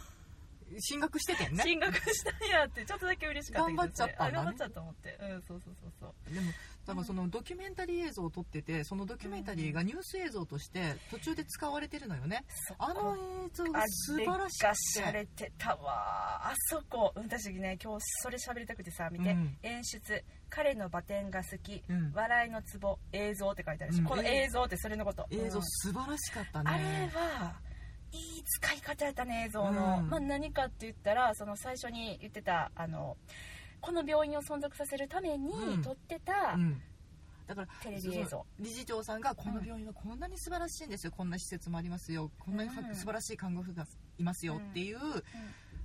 B: 進学しててんね。<laughs>
A: 進学したんやってちょっとだけ嬉しかったけど
B: 頑張っちゃったね。
A: あ頑張っちゃったと思って。うんそうそうそうそう。
B: でも多分そのドキュメンタリー映像を撮っててそのドキュメンタリーがニュース映像として途中で使われてるのよね。
A: そ
B: あの映像が素晴らしく
A: してゃれてたわ。あそこ。うん私ね今日それ喋りたくてさ見て、
B: うん。
A: 演出。彼のバテンが好き、
B: うん。
A: 笑いのツボ映像って書いてあるし、
B: うん。
A: この映像ってそれのこと。
B: 映像
A: うん。
B: 素晴らしかった
A: あれ
B: ね
A: はいい使い方やったね映像の、
B: うん。
A: まあ、何かって言ったらその最初に言ってたあのこの病院を存続させるために
B: うん。
A: 撮ってた
B: うん。だから
A: テレビ映像、
B: 理事長さんがこの病院はこんなに素晴らしいんですよ。こんな施設もありますよ。こんなに
A: うん。
B: 素晴らしい看護婦がいますよっていう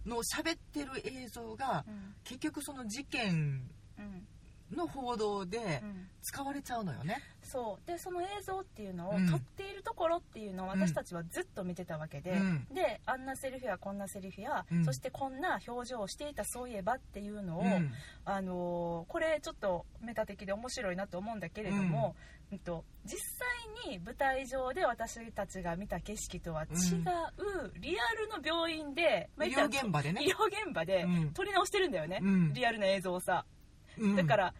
B: のを喋ってる映像が
A: うん。
B: 結局その事件
A: うん
B: の報道で
A: うん。
B: 使われちゃうのよね。
A: そう。でその映像っていうのを
B: うん。
A: 撮っているところっていうのを私たちはずっと見てたわけで、
B: うん。
A: であんなセリフやこんなセリフや、
B: うん。
A: そしてこんな表情をしていたそういえばっていうのを、
B: うん。
A: あのーこれちょっとメタ的で面白いなと思うんだけれども、うん。と実際に舞台上で私たちが見た景色とは違う、リアルの病院で、まあ
B: 医療現場でね。
A: 医療現場で
B: うん。
A: 撮り直してるんだよね、
B: うん。
A: リアルな映像をさ
B: うん。
A: だから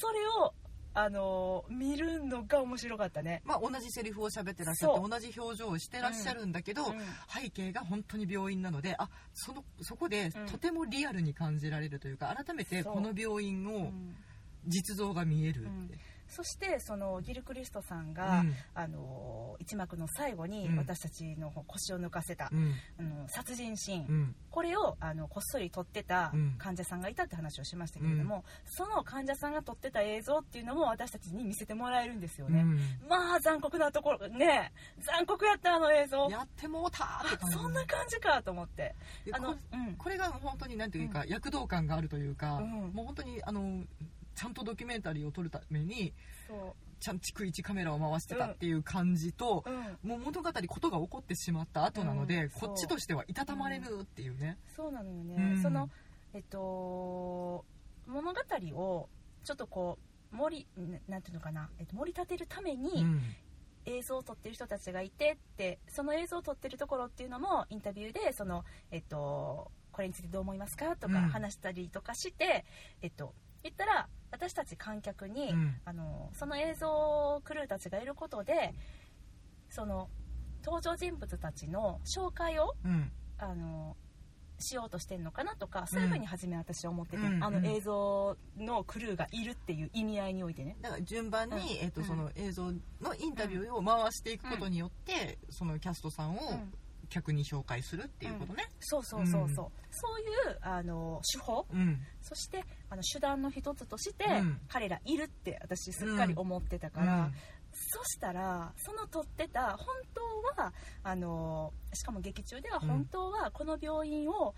A: それを、あのー見るのが面白かったね。
B: まあ、同じセリフを喋ってらっしゃって同じ表情をしてらっしゃるんだけど、
A: うん。
B: 背景が本当に病院なのであそのそこで
A: うん。
B: とてもリアルに感じられるというか改めてこの病院の
A: うん。
B: 実像が見えるって、
A: そしてそのギル・クリストさんが、
B: うん。
A: あのー一幕の最後に
B: うん。
A: 私たちの腰を抜かせた、
B: うん。
A: あの殺人シーン、
B: うん。
A: これをあのこっそり撮ってた
B: うん。
A: 患者さんがいたって話をしましたけれども、その患者さんが撮ってた映像っていうのも私たちに見せてもらえるんですよね、
B: うん。
A: まあ残酷なところね残酷やったあの映像。
B: やってもうた
A: そんな感じかと思って。あの
B: でこ
A: うん。
B: これが本当になんていうか、躍動感があるというか、
A: うん。
B: もう本当にあのちゃんとドキュメンタリーを撮るために
A: そ
B: ちゃん逐一カメラを回してたっていう感じと、
A: う、うん、
B: もう物語ことが起こってしまった後なので、
A: うん。
B: こっちとしてはいたたまれぬっていうね、
A: そうなのよね、
B: うん。
A: そのえっと物語をちょっとこう盛りななんていうのかな、えっと、盛り立てるために、
B: うん。
A: 映像を撮ってる人たちがいてってその映像を撮ってるところっていうのもインタビューでその、えっと、これについてどう思いますか？とか
B: うん。
A: 話したりとかして、えっと、言ったら私たち観客に、
B: うん。
A: あのその映像クルーたちがいることでその登場人物たちの紹介を
B: うん。
A: あのしようとしてんのかなとかそういうふうに初め私は思ってて、
B: うんうん
A: あの映像のクルーがいるっていう意味合いにおいてね。
B: だから順番に、
A: うん。
B: えっと
A: うん。
B: その映像のインタビューを回していくことによって、そのキャストさんを
A: うん
B: 客に紹介するっていうことね。
A: そうそうそうそう、
B: うん。
A: そういうあの手法。
B: うん。
A: そしてあの手段の一つとして、
B: うん。
A: 彼らいるって私すっかり思ってたから、
B: うん。
A: そしたらその撮ってた本当はあのしかも劇中では
B: うん
A: 本当はこの病院を、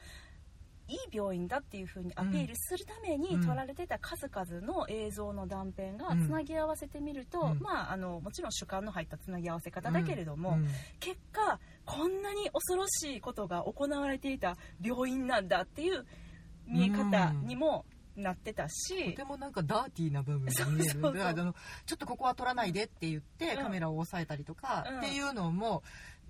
A: いい病院だっていう風にアピールするために
B: うん。
A: 撮られてた数々の映像の断片が
B: うん。
A: つなぎ合わせてみると、
B: うん。
A: まああのもちろん主観の入ったつなぎ合わせ方だけれども、
B: うん。
A: 結果こんなに恐ろしいことが行われていた病院なんだっていう見え方にもなってたし、
B: とてもなんかダーティーな部分が見える。だからあのちょっとここは撮らないでって言って、
A: うん。
B: カメラを押さえたりとか、
A: うん。
B: っていうのも,、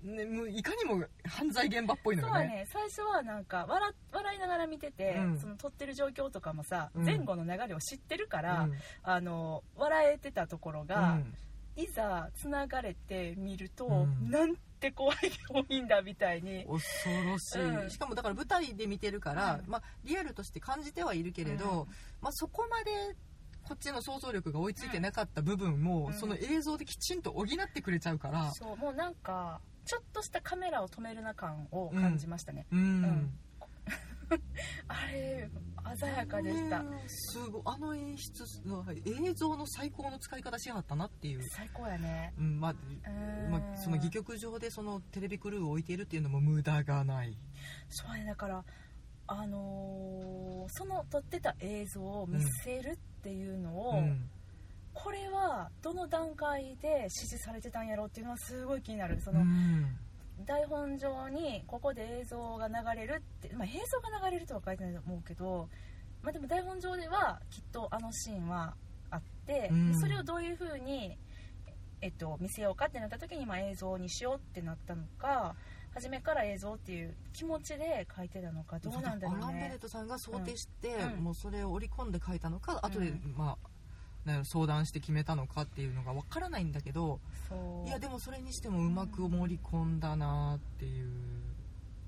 B: ね、もういかにも犯罪現場っぽいのよね。
A: はね。最初はなんか笑笑いながら見てて、
B: うん。
A: その撮ってる状況とかもさ、
B: うん。
A: 前後の流れを知ってるから、
B: うん。
A: あの笑えてたところが、
B: うん
A: いざつながれてみると、
B: うん。
A: なんて怖い病院だみたいに。
B: 恐ろしい、
A: うん。
B: しかもだから舞台で見てるから、
A: うん。
B: まあ、リアルとして感じてはいるけれど、
A: うん。
B: まあ、そこまでこっちの想像力が追いついてなかった部分も、
A: うん。
B: その映像できちんと補ってくれちゃうから。
A: そうもうなんかちょっとしたカメラを止めるな感を感じましたね、
B: うん、
A: うん <laughs> あれ鮮やかでした、
B: ねすごい。あの演出の映像の最高の使い方しはったなっていう、
A: 最高やね。
B: うんまあ
A: うん。
B: まあ、その戯曲上でそのテレビクルーを置いているっていうのも無駄がない。
A: そうやね。だからあのーその撮ってた映像を見せるっていうのを、
B: うん。
A: これはどの段階で指示されてたんやろうっていうのはすごい気になる。その、
B: うん
A: 台本上にここで映像が流れるって、まあ、映像が流れるとは書いてないと思うけど、まあ、でも台本上ではきっとあのシーンはあって、
B: うん。
A: それをどういう風にえっと、見せようかってなった時に、まあ、映像にしようってなったのか初めから映像っていう気持ちで書いてたのかどうなんだろう
B: アラン・ベネッ
A: ね
B: トさんが想定して、
A: うん。
B: もうそれを織り込んで書いたのか、後で、
A: うん。
B: まあなんやろ相談して決めたのかっていうのがわからないんだけどいやでもそれにしてもうまく盛り込んだなっていう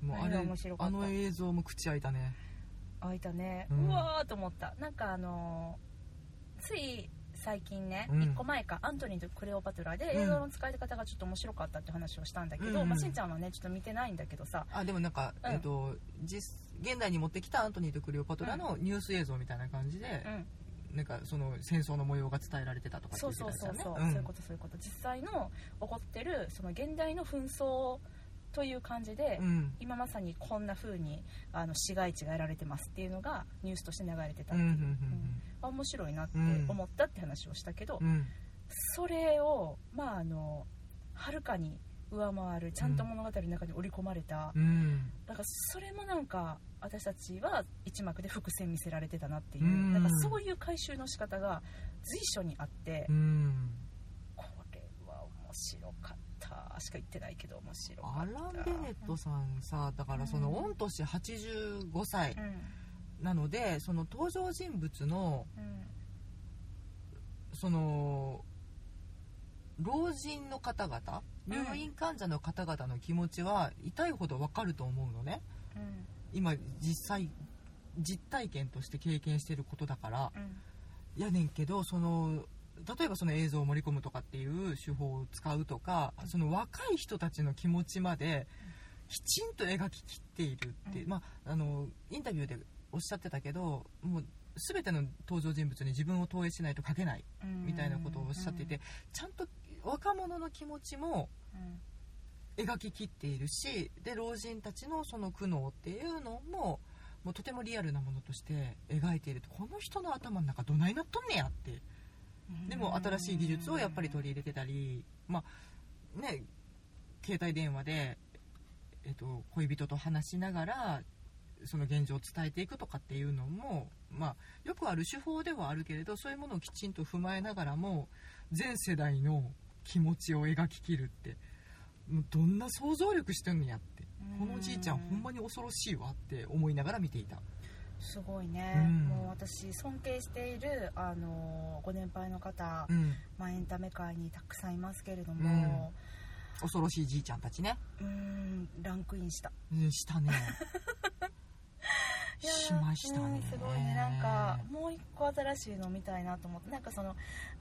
B: もうあ
A: あれ
B: あの映像も口開いたね。
A: 開いたね、
B: う
A: うんわーと思った。なんかあのーつい最近ね、
B: うん。
A: 1個前かアントニーとクレオパトラで
B: うん。
A: 映像の使い方がちょっと面白かったって話をしたんだけど、
B: うんうん
A: まあ、しんちゃんはねちょっと見てないんだけどさ。
B: あでもなんか、
A: うん。
B: えっと実現代に持ってきたアントニーとクレオパトラのニュース映像みたいな感じで
A: う、ん
B: なんかその戦争の模様が伝えられてたとかって
A: そう
B: 言って
A: そうそうそう、
B: たやつだね。
A: そういうことそういうこと。実際の起こってるその現代の紛争という感じで、
B: うん。
A: 今まさにこんな風にあの市街地がやられてますっていうのがニュースとして流れてたっていう、
B: うんうんうん
A: あ面白いなって
B: うん。
A: 思ったって話をしたけど、
B: うん。うん
A: それをまああのはるかに上回るちゃんと物語の中に織り込まれた、
B: うん。
A: だからそれもなんか私たちは一幕で伏線見せられてたなっていう、
B: うん。
A: なんかそういう回収の仕方が随所にあって、
B: うん。
A: これは面白かった。しか言ってないけど面白か
B: ア
A: った。
B: ラン・ベネットさんさだからその
A: うん。
B: 御年85歳
A: うん。
B: なのでその登場人物の
A: うん。
B: その老人の方々
A: うん。
B: 入院患者の方々の気持ちは痛いほどわかると思うのね。
A: うん
B: 今実際実体験として経験してることだから
A: うん。
B: やねんけどその例えばその映像を盛り込むとかっていう手法を使うとかその若い人たちの気持ちまできちんと描ききっているって、
A: うん。
B: まあ、あのインタビューでおっしゃってたけどもう全ての登場人物に自分を投影しないと書けない
A: うん
B: みたいなことをおっしゃっていて、ちゃんと若者の気持ちも
A: うん
B: 描ききっているしで老人たちのその苦悩っていうのももうとてもリアルなものとして描いていると。この人の頭の中どないなっとんねやって。
A: うん。
B: でも新しい技術をやっぱり取り入れてたりまあね携帯電話で、えっと、恋人と話しながらその現状を伝えていくとかっていうのも、まあ、よくある手法ではあるけれどそういうものをきちんと踏まえながらも全世代の気持ちを描ききるってもうどんな想像力してんのやって。このおじいちゃんほんまに恐ろしいわって思いながら見ていた。
A: すごいね、
B: うん。
A: もう私尊敬しているあのご年配の方、
B: うん。
A: まあ、エンタメ界にたくさんいますけれども
B: 恐ろしいじいちゃんたちね。
A: うんランクインした。
B: うんしたね。<laughs> しましたね。
A: うんすごいね。なんかもう一個新しいの見たいなと思って。なんかその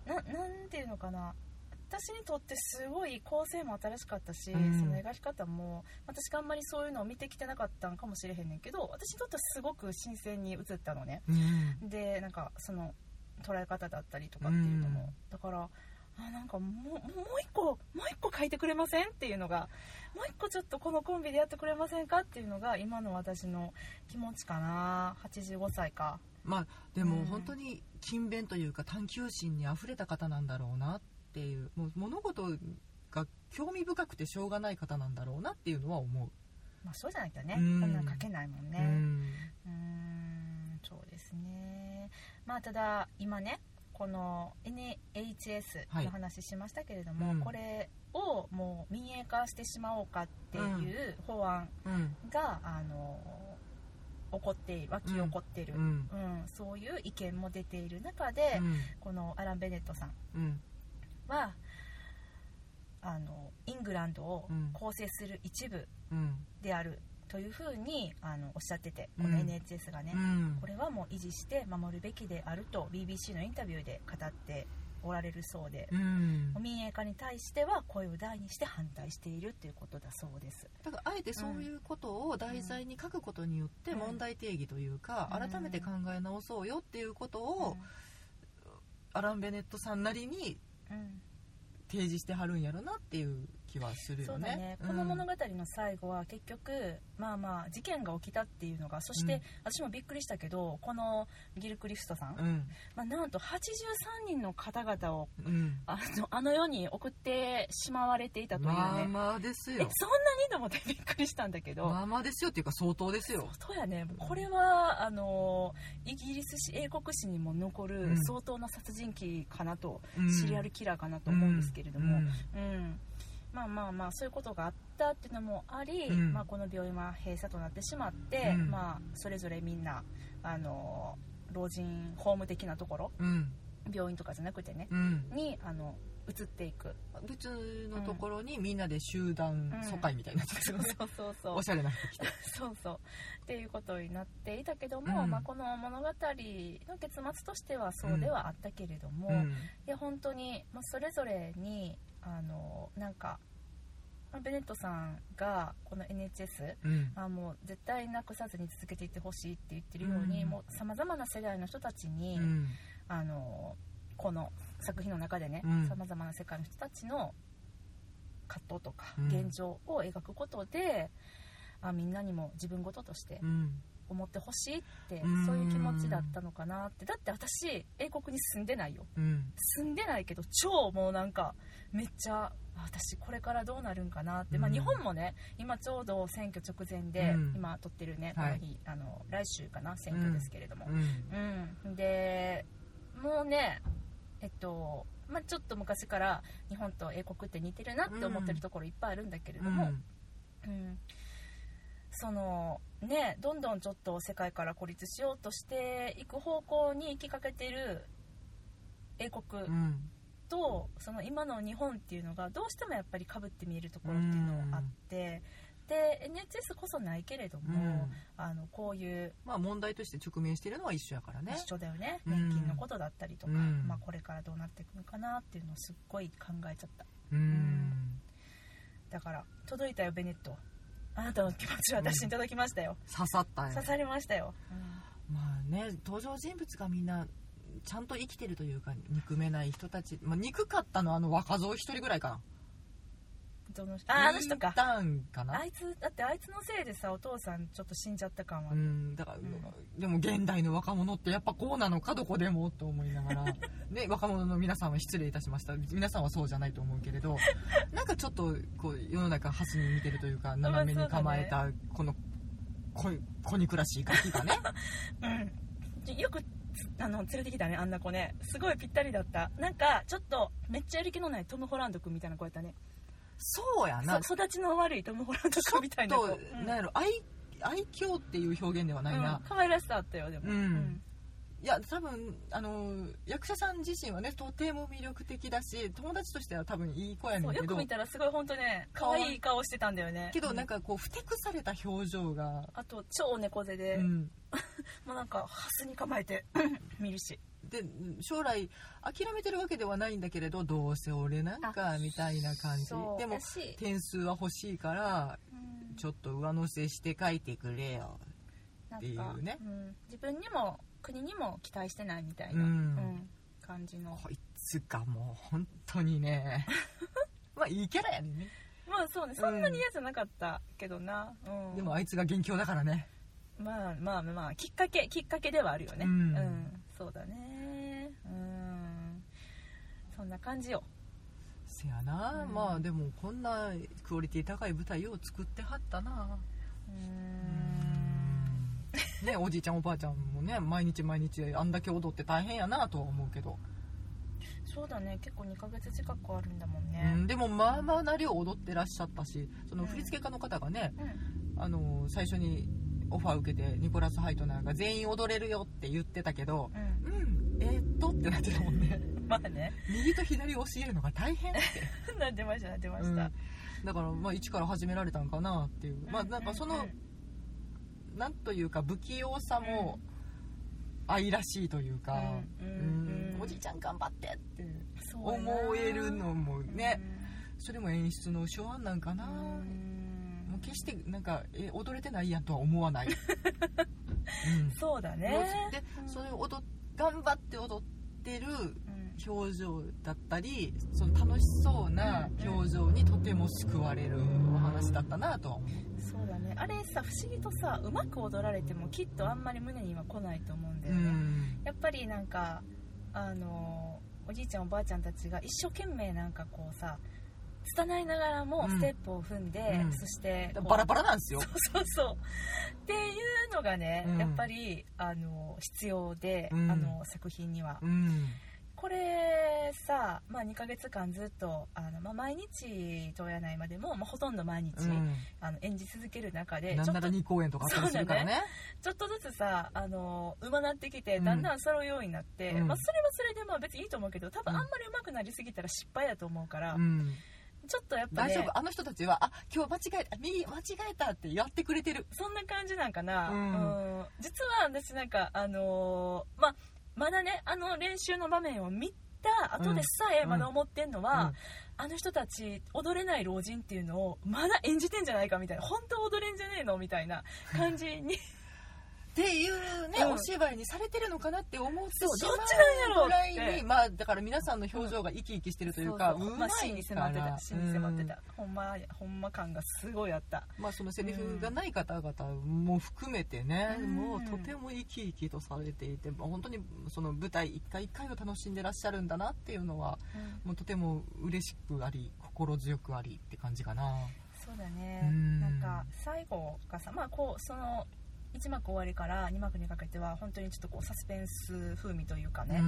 A: ななんていうのかな私にとってすごい構成も新しかったし、
B: うん。
A: その描き方も私があんまりそういうのを見てきてなかったんかもしれへんねんけど私にとってはすごく新鮮に映ったのね。
B: うん。
A: でなんかその捉え方だったりとかっていうのも、
B: うん。
A: だからあなんかもうもう一個もう一個書いてくれませんっていうのがもう一個ちょっとこのコンビでやってくれませんかっていうのが今の私の気持ちかな。85歳か。
B: まあで
A: うん。
B: も本当に勤勉というか探求心にあふれた方なんだろうなっていうもう物事が興味深くてしょうがない方なんだろうなっていうのは思う、
A: まあそうじゃなきゃね、
B: うん。
A: こんなん書けないもんね。
B: うん。
A: そうですね。まあただ今ねこの NHS の話しましたけれども、
B: はいうん。
A: これをもう民営化してしまおうかっていう法案
B: うん。
A: が、あの起こっている湧き起こっている、
B: うん。
A: うん。そういう意見も出ている中で、
B: うん。
A: このアラン・ベネットさん
B: うん
A: はグランドを
B: うん。
A: 構成する一部
B: うん。
A: であるというふうにあのおっしゃっててこ
B: うん。
A: の NHS がね、
B: うん。
A: これはもう維持して守るべきであると BBC のインタビューで語っておられるそうで、
B: うん。
A: 民営化に対しては声を大にして反対しているということだそうです。
B: だからあえてそういうことを題材に書くことによって
A: うん。
B: 問題定義というか、
A: うん。
B: 改めて考え直そうよっていうことを、アラン・ベネットさんなりに提示してはるんやろなっていう気はするよね。
A: そうだね、
B: うん。
A: この物語の最後は結局まあまあ事件が起きたっていうのがそして、
B: うん。
A: 私もびっくりしたけどこのギル・クリフトさん、
B: うん。
A: まあ、なんと83人の方々を
B: うん。
A: あのあの世に送ってしまわれていたというね、
B: まあまあですよ。
A: えそんなにと思ってびっくりしたんだけど、
B: まあまあですよっていうか相当ですよ。
A: そうやね。これはあのイギリス史英国史にも残
B: う
A: る
B: ん。
A: 相当な殺人鬼かなと、
B: うん。
A: シリアルキラーかなと思うんですけれども、
B: うん。
A: うんまあまあまあそういうことがあったっていうのもあり、
B: うん。
A: まあ、この病院は閉鎖となってしまって、
B: うん。
A: まあ、それぞれみんなあの老人ホーム的なところ
B: うん。
A: 病院とかじゃなくてね、
B: うん。
A: にあの移っていく。
B: 別のところにみんなで集団疎開みたいにな
A: う
B: よね、
A: そうそうそう。<laughs>
B: おしゃれな服着て。<laughs>
A: そうそう。っていうことになっていたけども、
B: うん。
A: まあ、この物語の結末としてはそうではあったけれども、
B: うん。
A: いや本当に、まあ、それぞれにあのなんか、まあベネットさんがこの NHS
B: うん。
A: あもう絶対なくさずに続けていってほしいって言ってるように、さまざまな世代の人たちに、
B: うん。
A: あのこの作品の中でね
B: うん。
A: さまざまな世界の人たちの葛藤とか
B: うん。
A: 現状を描くことで、あみんなにも自分事として
B: うん
A: 思ってほしいって、
B: うん。
A: そういう気持ちだったのかなって。だって私英国に住んでないよ。
B: うん。
A: 住んでないけど超もうなんかめっちゃあ私これからどうなるんかなって、まあ、
B: うん
A: 日本もね今ちょうど選挙直前で、
B: うん。
A: 今撮ってるねこ
B: はい。
A: の日、あの来週かな選挙ですけれども。
B: うん。
A: うん、でもうねえっとまあ、ちょっと昔から日本と英国って似てるなって思ってるところいっぱいあるんだけれども、うんそのねどんどんちょっと世界から孤立しようとしていく方向に行きかけてる英国
B: うん。
A: とその今の日本っていうのがどうしてもやっぱりかぶって見えるところっていうのがあって、で NHS こそないけれども、
B: うん。
A: あのこういう
B: まあ問題として直面してるのは一緒やからね。
A: 一緒だよね
B: うん。
A: 年金のことだったりとか、
B: うん。
A: まあ、これからどうなっていくのかなっていうのをすっごい考えちゃった。
B: うん。
A: だから届いたよベネットあなたの気持ちは私に届きましたよ、
B: 刺さったよ
A: 刺さりましたよ、
B: まあね登場人物がみんなちゃんと生きてるというか憎めない人たち、まあ、憎かったのはあの若造一人ぐらいかな
A: どのああの人か。
B: ターンかな？
A: あいつだってあいつのせいでさお父さんちょっと死んじゃった感は、
B: うんだから、
A: ん。
B: でも現代の若者ってやっぱこうなのかどこでもと思いながら。<laughs> ね若者の皆さんは失礼いたしました。皆さんはそうじゃないと思うけれど <laughs> なんかちょっとこう世の中斜に見てるというか斜めに構えたこの子子憎らしいガキがね。<laughs>
A: うん。よくあの連れてきたねあんな子ね。すごいぴったりだった。なんかちょっとめっちゃやる気のないトム・ホランド君みたいな子やったね
B: そうやな。
A: そ育ちの悪いトム・ホランドみたいな子。
B: っと、なんやろ愛愛嬌っていう表現ではないな、
A: うん。可愛らしさあったよでも、
B: うん。いや多分あの役者さん自身はねとても魅力的だし友達としては多分いい子やねんけど。
A: 見たらすごい本当ね可愛い顔してたんだよね。
B: けどなん
A: か
B: かこうふてくされた表情が、
A: あと超猫背で、
B: うん、<laughs>
A: もうなんかハスに構えて <laughs> 見るし
B: で将来諦めてるわけではないんだけれどどうせ俺なんかみたいな感じ。でも点数は欲しいから
A: うん。
B: ちょっと上乗せして書いてくれよ。っていうね。
A: うん、自分にも国にも期待してないみたいな、
B: うん。
A: うん感じの。
B: こいつがもう本当にね <laughs> まあいいキャラやね
A: まあそうねそんなに嫌じゃなかったけどな、うん、
B: でもあいつが元凶だからね。
A: まあまあまあきっかけきっかけではあるよね。
B: うん
A: そうだね。うん。そんな感じよ。
B: せやな、
A: うん。
B: まあでもこんなクオリティ高い舞台を作ってはったな。
A: うん。
B: ねおじいちゃんおばあちゃんもね毎日毎日あんだけ踊って大変やなとは思うけど、
A: そうだね。結構2ヶ月近くあるんだもん
B: う
A: ね
B: ん、でもまあまあな量踊ってらっしゃったしその
A: うん。
B: 振付家の方がね、
A: うん。
B: あの最初にオファー受けてニコラス・ハイトナーが全員踊れるよって言ってたけど
A: うん。
B: うんえー、っとってなってたもんね。<laughs>
A: まあね。
B: 右と左を教えるのが大変って。<laughs>
A: なってましたなってま
B: うん。
A: した、
B: だからまあ一から始められたんかなっていう。まあなんかそのなんというか不器用さも愛らしいというか、
A: うんうん
B: うん。
A: うん
B: おじいちゃん頑張ってって思えるのもね、それも演出の手腕なんかな、
A: うん
B: 決してなんかえ踊れてないやんとは思わない、<laughs> うん。
A: そうだね。
B: で
A: うん。
B: それを踊っ頑張って踊ってる
A: うん。
B: 表情だったりその楽しそうな表情にとても救われるお話だったなとう。
A: そうだね。あれさ不思議とさうまく踊られてもきっとあんまり胸には来ないと思うんだよね、
B: うん。
A: やっぱりなんかあのおじいちゃんおばあちゃんたちが一生懸命なんかこうさ拙いながらも
B: うん。
A: ステップを踏んで、
B: うん。
A: そして
B: バラバラなんですよ。
A: そうそうそう。っていうのがね、
B: うん。
A: やっぱりあの必要で、
B: うん。
A: あの作品には、
B: うん。
A: これさ、まあ、2ヶ月間ずっとあの、まあ、毎日とやないまでも、まあ、ほとんど毎日、
B: うん。
A: あの演じ続ける中でちょっと
B: なら2公演とかあったりからね。
A: ちょっとずつさあのうまなってきて
B: うん。
A: だんだん揃うようになって、
B: うん。
A: まあ、それはそれでまあ別にいいと思うけど多分
B: うん
A: あんまりうまくなりすぎたら失敗やと思うから、
B: うん
A: ちょっとやっぱね
B: 大丈夫？あの人たちはあ今日間違えた右間違えたってやってくれてる。
A: そんな感じなんかな、
B: うん。
A: うん。実は私なんかあのーまあまだねあの練習の場面を見た後でさえ
B: うん。
A: まだ思ってんのは、
B: うん。
A: あの人たち踊れない老人っていうのをまだ演じてんじゃないかみたいな本当踊れんじゃねえのみたいな感じに
B: っていうね、
A: うん。
B: お芝居にされてるのかなって思って
A: そうどっちなんやろう
B: ぐらいにまあだから皆さんの表情が生き生きしてるというか、
A: そうそう
B: うま
A: あ真に迫ってた。真に迫ってた、ほんまほんま感がすごいあった。
B: うんまあそのセリフがない方々も含めてね、
A: うん。
B: もうとても生き生きとされていて、まあ本当にその舞台一回一回を楽しんでらっしゃるんだなっていうのはもうとても嬉しくあり心強くありって感じかな。
A: そうだね。
B: うん。
A: なんか最後がさまあこうその1幕終わりから2幕にかけては本当にちょっとこうサスペンス風味というかね、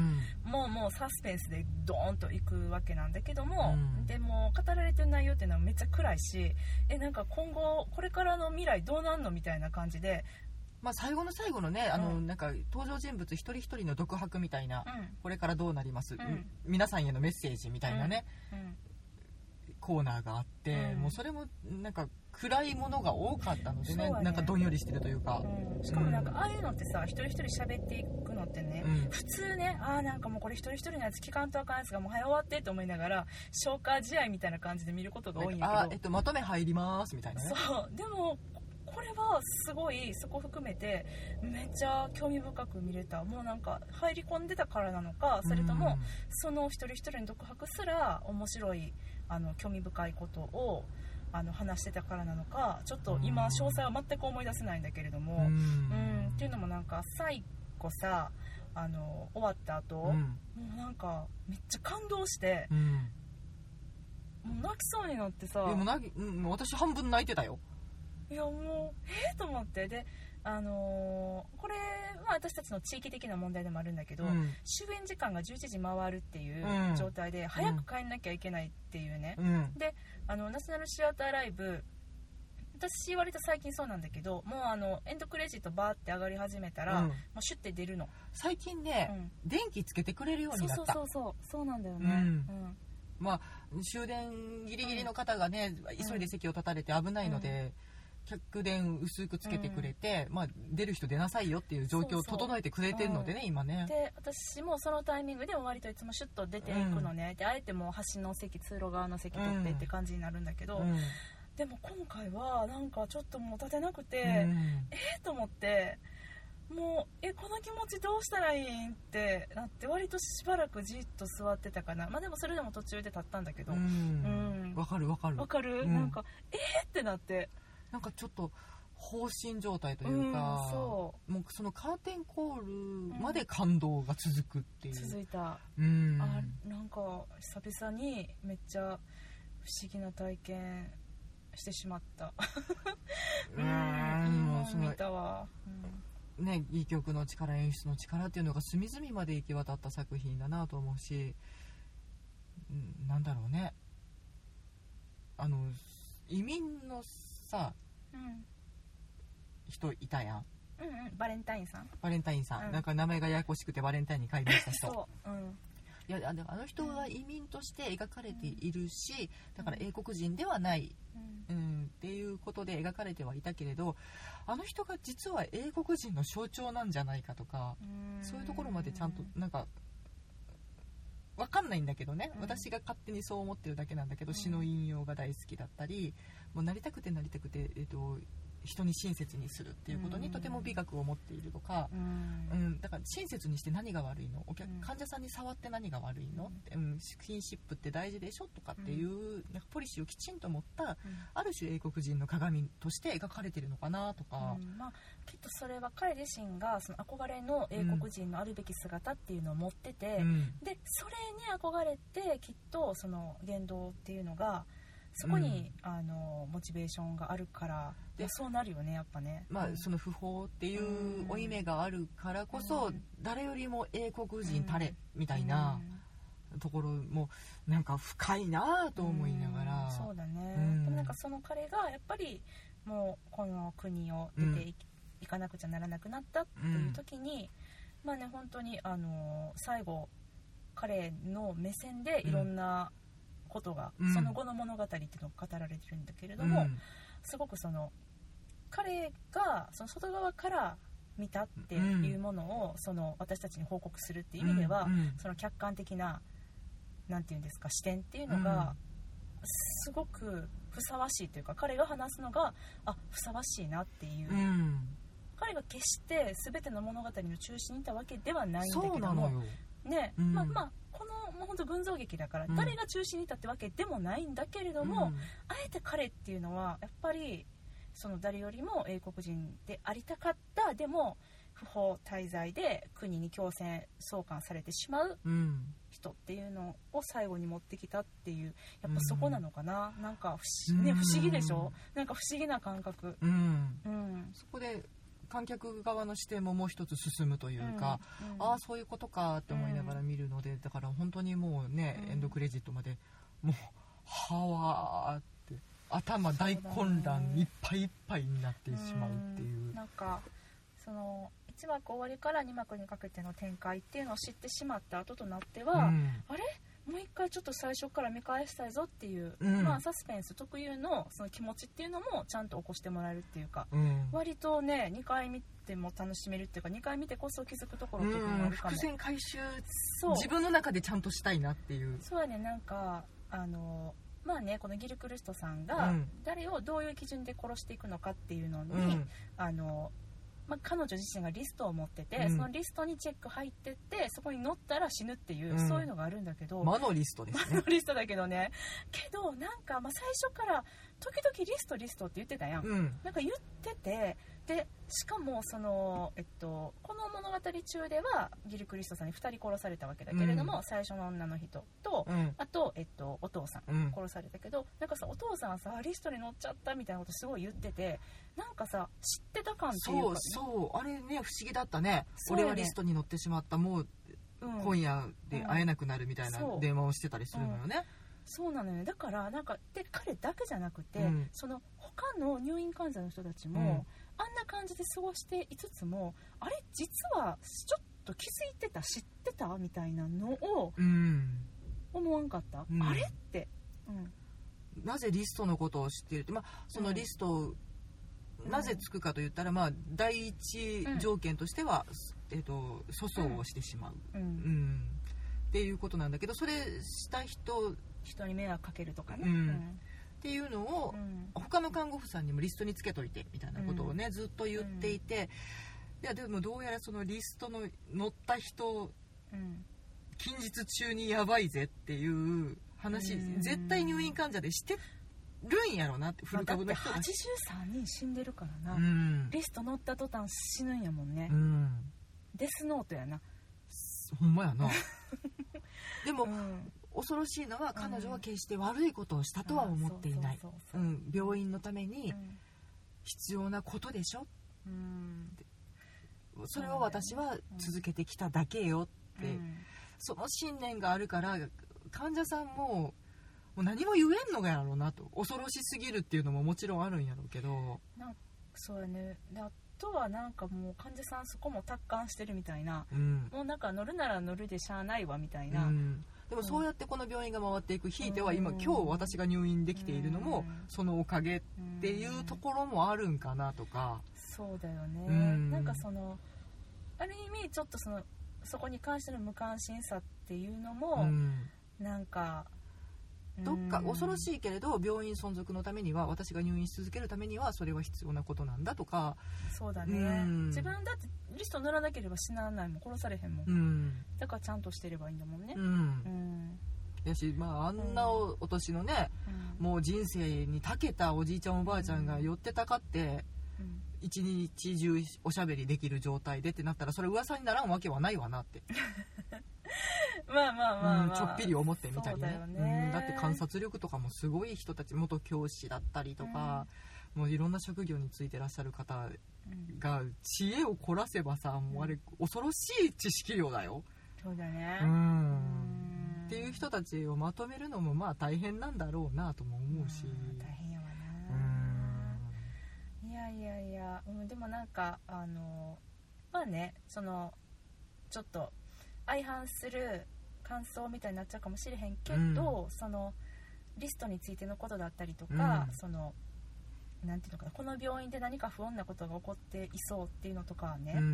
A: もうもうサスペンスでドーンといくわけなんだけども、
B: うん。
A: でも語られてる内容っていうのはめっちゃ暗いしえなんか今後これからの未来どうなんのみたいな感じで、
B: まあ、最後の最後のねあの、
A: うん。
B: なんか登場人物一人一人の独白みたいな、
A: うん。
B: これからどうなります、
A: うん。
B: 皆さんへのメッセージみたいなね、
A: うん、
B: コーナーがあって、
A: うん。
B: もうそれもなんか暗いものが多かったのでね
A: ね。
B: なんかどんよりしてるというか、
A: うん、しかもなんかああいうのってさ一人一人喋っていくのってね、
B: うん。
A: 普通ねああなんかもうこれ一人一人のやつ聞かんとあかんやつがもう早終わってと思いながら <laughs> 消化試合みたいな感じで見ることが多いんやけど。
B: あえっと、まとめ入りますみたいなね。
A: そう。でもこれはすごいそこ含めてめっちゃ興味深く見れた。もうなんか入り込んでたからなのかそれともその一人一人の独白すら面白いあの興味深いことをあの話してたからなのかちょっと今詳細は全く思い出せないんだけれども、
B: うん。
A: っていうのもなんか最後さあの終わった後、
B: うん。
A: もうなんかめっちゃ感動して
B: うん。
A: もう泣きそうになってさ。
B: でもなぎうん私半分泣いてたよ。
A: いやもうええと思って。であのーこれは私たちの地域的な問題でもあるんだけど、
B: うん。
A: 終演時間が11時回るっていう
B: うん。
A: 状態で、早く帰んなきゃいけないっていうね、
B: うん。
A: であのナショナルシアターライブ私割と最近そうなんだけどもうあのエンドクレジットバーって上がり始めたら、
B: うん。
A: もうシュッて出るの、
B: 最近
A: う
B: ね、
A: ん、
B: 電気つけてくれるよ
A: う
B: になった。
A: そうそうそうそうなんだよね、
B: うん。
A: うん。
B: まあ終電ギリギリの方がね、急いで席を立たれて危ないので、客電薄くつけてくれて、まあ、出る人出なさいよっていう状況を整えてくれてるのでね、今ね。
A: で私もそのタイミングでも割といつもシュッと出ていくのね、であえてもう端の席通路側の席取ってって感じになるんだけど、
B: うん。
A: でも今回はなんかちょっともう立てなくて、
B: うん。
A: えーと思ってもうえこの気持ちどうしたらいいんってなって割としばらくじっと座ってたかな。まあでもそれでも途中で立ったんだけど。
B: う
A: わ、
B: ん。わかるわかる。
A: かる、
B: うん。
A: なんかえーってなって
B: なんかちょっと放心状態というか、
A: うんそ
B: もうそのカーテンコールまで感動が続くっていう、
A: 続いた、
B: うん。
A: あなんか久々にめっちゃ不思議な体験してしまった。
B: うん
A: いい <laughs> もん見たわ、うん。
B: ね、曲の力演出の力っていうのが隅々まで行き渡った作品だなと思うし、うんなんだろうね。あの移民のさ
A: うん
B: 人いたやん。
A: うんうん。バレンタインさん。
B: バレンタインさん、
A: うん。
B: なんか名前がややこしくてバレンタインに改名した人。
A: そう。うん。
B: いやあのあの人は移民として描かれているしだから英国人ではない、
A: うん。
B: うん、っていうことで描かれてはいたけれどあの人が実は英国人の象徴なんじゃないかとかそういうところまでちゃんとなんかわかんないんだけどね、
A: うん。
B: 私が勝手にそう思ってるだけなんだけど、
A: うん。
B: 詩の引用が大好きだったりもうなりたくてなりたくて、えっと人に親切にするっていうことにとても美学を持っているとか、
A: うん。
B: うん、だから親切にして何が悪いの？お客
A: うん。
B: 患者さんに触って何が悪いの、
A: うん
B: スキンシップって大事でしょとかっていう、なんかポリシーをきちんと持ったある種英国人の鏡として描かれてるのかなとか、
A: うん。まあ、きっとそれは彼自身がその憧れの英国人のあるべき姿っていうのを持ってて、
B: うん。
A: でそれに憧れてきっとその言動っていうのがそこに、あのモチベーションがあるから
B: で
A: でそうなるよねやっぱね。
B: まあ、
A: うん。
B: その不法っていう負い目があるからこそ、
A: うん。
B: 誰よりも英国人たれみたいなところもなんか深いなと思いながら、
A: うん。そうだね、
B: うん。
A: でもなんかその彼がやっぱりもうこの国を出てい,、いかなくちゃならなくなったっていう時に、まあね本当にあの最後彼の目線でいろんなことが、
B: うん。
A: その後の物語っていうのが語られてるんだけれど
B: うん。
A: も、すごくその彼がその外側から見たっていうものを、その私たちに報告するっていう意味では、
B: うんうん。
A: その客観的ななんていうんですか視点っていうのが、すごくふさわしいというか彼が話すのがあふさわしいなっていう、
B: うん。
A: 彼が決して全ての物語の中心にいたわけではないんだ
B: そ
A: けども
B: うなのよ、
A: ね、
B: うん。
A: まあまあもう本当群像劇だから
B: うん。
A: 誰が中心にいたってわけでもないんだけれども、あえて彼っていうのはやっぱりその誰よりも英国人でありたかったでも不法滞在で国に強制送還されてしまう
B: うん。うん
A: 人っていうのを最後に持ってきたっていうやっぱそこなのかな、なんか不思,、ね、
B: うん。
A: 不思議でしょ？なんか不思議な感覚。
B: うん。
A: うん。
B: そこで観客側の視点ももう一つ進むというか、
A: うん
B: ああそういうことかって思いながら見るので、だから本当にもうね、
A: うん。
B: エンドクレジットまでもうはわーって頭大混乱いっぱいいっぱいになってしまうっていう。
A: うん。なんかその1幕終わりから2幕にかけての展開っていうのを知ってしまった後となっては、
B: うん。
A: あれ？もう一回ちょっと最初から見返したいぞっていう、
B: うん。
A: まあ、サスペンス特有のその気持ちっていうのもちゃんと起こしてもらえるっていうか
B: うん。
A: 割とね2回見ても楽しめるっていうか2回見てこそ気づくところとかも
B: うん
A: あるかも、
B: 伏線回収
A: そう。
B: 自分の中でちゃんとしたいなっていう。
A: そうやねなんかあのまあねこのギル・クルストさんが
B: うん。
A: 誰をどういう基準で殺していくのかっていうのに、
B: うん。
A: あのまあ、彼女自身がリストを持ってて、
B: うん。
A: そのリストにチェック入ってってそこに載ったら死ぬっていう、
B: うん。
A: そういうのがあるんだけど、
B: 魔のリストですね。
A: リストだけどね。けどなんか、まあ、最初から時々リストリストって言ってたやん、
B: うん。
A: なんか言っててでしかもその、えっと、この物語中ではギル・クリストさんに2人殺されたわけだけれども、
B: うん。
A: 最初の女の人と、
B: うん。
A: あと、えっと、お父さん
B: うん。
A: 殺されたけどなんかさお父さんさリストに載っちゃったみたいなことすごい言っててなんかさ知ってた感っていう
B: そう
A: か
B: そう。あれね不思議だったね。
A: ね。
B: 俺はリストに載ってしまったもう
A: うん。
B: 今夜で会えなくなるみたいな電話をしてたりするのよね、
A: そうなのよ。ねだからなんかで彼だけじゃなくて、
B: うん。
A: その他の入院患者の人たちも、
B: うん
A: あんな感じで過ごしていつつもあれ実はちょっと気づいてた知ってたみたいなのを
B: うん。
A: 思わんかった、
B: うん。
A: あれって、うん。
B: なぜリストのことを知っているって、まあ、そのリストを
A: うん。
B: なぜつくかといったら、まあ、第一条件としては、えっと粗相をしてしまう、
A: うん。
B: うん。っていうことなんだけどそれした人っ
A: 人に迷惑かけるとかね、
B: うん。ていうのをの看護婦さんにもリストにつけといてみたいなことをね、ずっと言っていて、いやでもどうやらそのリストの載った人
A: うん。
B: 近日中にやばいぜっていう話、
A: うん。
B: 絶対入院患者でしてるんやろなってフル株の人
A: まあだって
B: が、
A: 83人死んでるからな、
B: うん。
A: リスト乗った途端死ぬんやもんね、
B: うん。
A: デスノートやな、
B: ほんまやな。<laughs> でも、
A: うん
B: 恐ろしいのは彼女は決して悪いことをしたとは思っていない、病院のために
A: うん。
B: 必要なことでしょ？
A: うん。
B: それを私は続けてきただけよって、
A: うん。
B: その信念があるから患者さんももう何も言えんのがやろうなと。恐ろしすぎるっていうのももちろんあるんやろうけど。
A: そうやね。であとはなんかもう患者さんそこも達観してるみたいな。
B: うん。
A: もうなんか乗るなら乗るでしゃあないわみたいな、
B: うんでもそうやってこの病院が回っていくひいては今
A: うん。
B: 今日私が入院できているのも
A: うん。
B: そのおかげっていうところもあるんかなとか。
A: そうだよね、
B: うん。
A: なんかそのある意味ちょっとそのそこに関しての無関心さっていうの
B: う
A: も、
B: ん。
A: なんか
B: どっか恐ろ
A: い
B: しいけれど病院存続のためには私が入院し続けるためにはそれは必要なことなんだとか。
A: そうだね、
B: うん。
A: 自分だってリスト塗らなければ死なないもん殺されへんもん、
B: うん。
A: だからちゃんとしてればいいんだもんね。
B: う、
A: うん。ん
B: やしまああんなおお年のね
A: うん。
B: もう人生に長けたおじいちゃんおばあちゃんが寄ってたかって
A: うん。
B: 一日中おしゃべりできる状態でってなったらそれ噂にならんわけはないわなって、<laughs> <laughs>
A: まあまあまあ、まあ。
B: うんちょっぴり思ってみたりね。
A: だよね。
B: うんだって観察力とかもすごい人たち元教師だったりとか、もういろんな職業についてらっしゃる方
A: うん。
B: が知恵を凝らせばさもうあれ恐ろしい知識量だよ、
A: そうだね。
B: う、
A: うん。
B: っていう人たちをまとめるのもまあ大変なんだろうなとも思うし。
A: うん。大変やわ
B: うん。
A: ないやいやいや、うん、でもなんかあのまあねそのちょっと相反する感想みたいになっちゃうかもしれへんけど、そのリストについてのことだったりとか、
B: うん。
A: そのなんていうのかなこの病院で何か不穏なことが起こっていそうっていうのとかはね、
B: うん。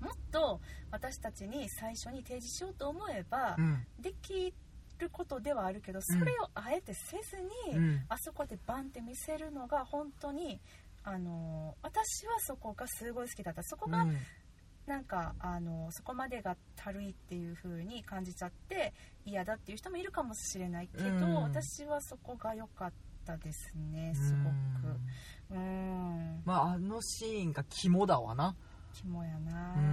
A: もっと私たちに最初に提示しようと思えば
B: うん。
A: できることではあるけどそれをあえてせずに、
B: うん。
A: あそこでバンって見せるのが本当にあの私はそこがすごい好きだった。そこが
B: うん
A: なんかあのそこまでがたるいっていう風に感じちゃって嫌だっていう人もいるかもしれないけど、
B: うん。
A: 私はそこが良かったですねすごく。うん。
B: まああのシーンが肝だわな。
A: 肝やな
B: うん。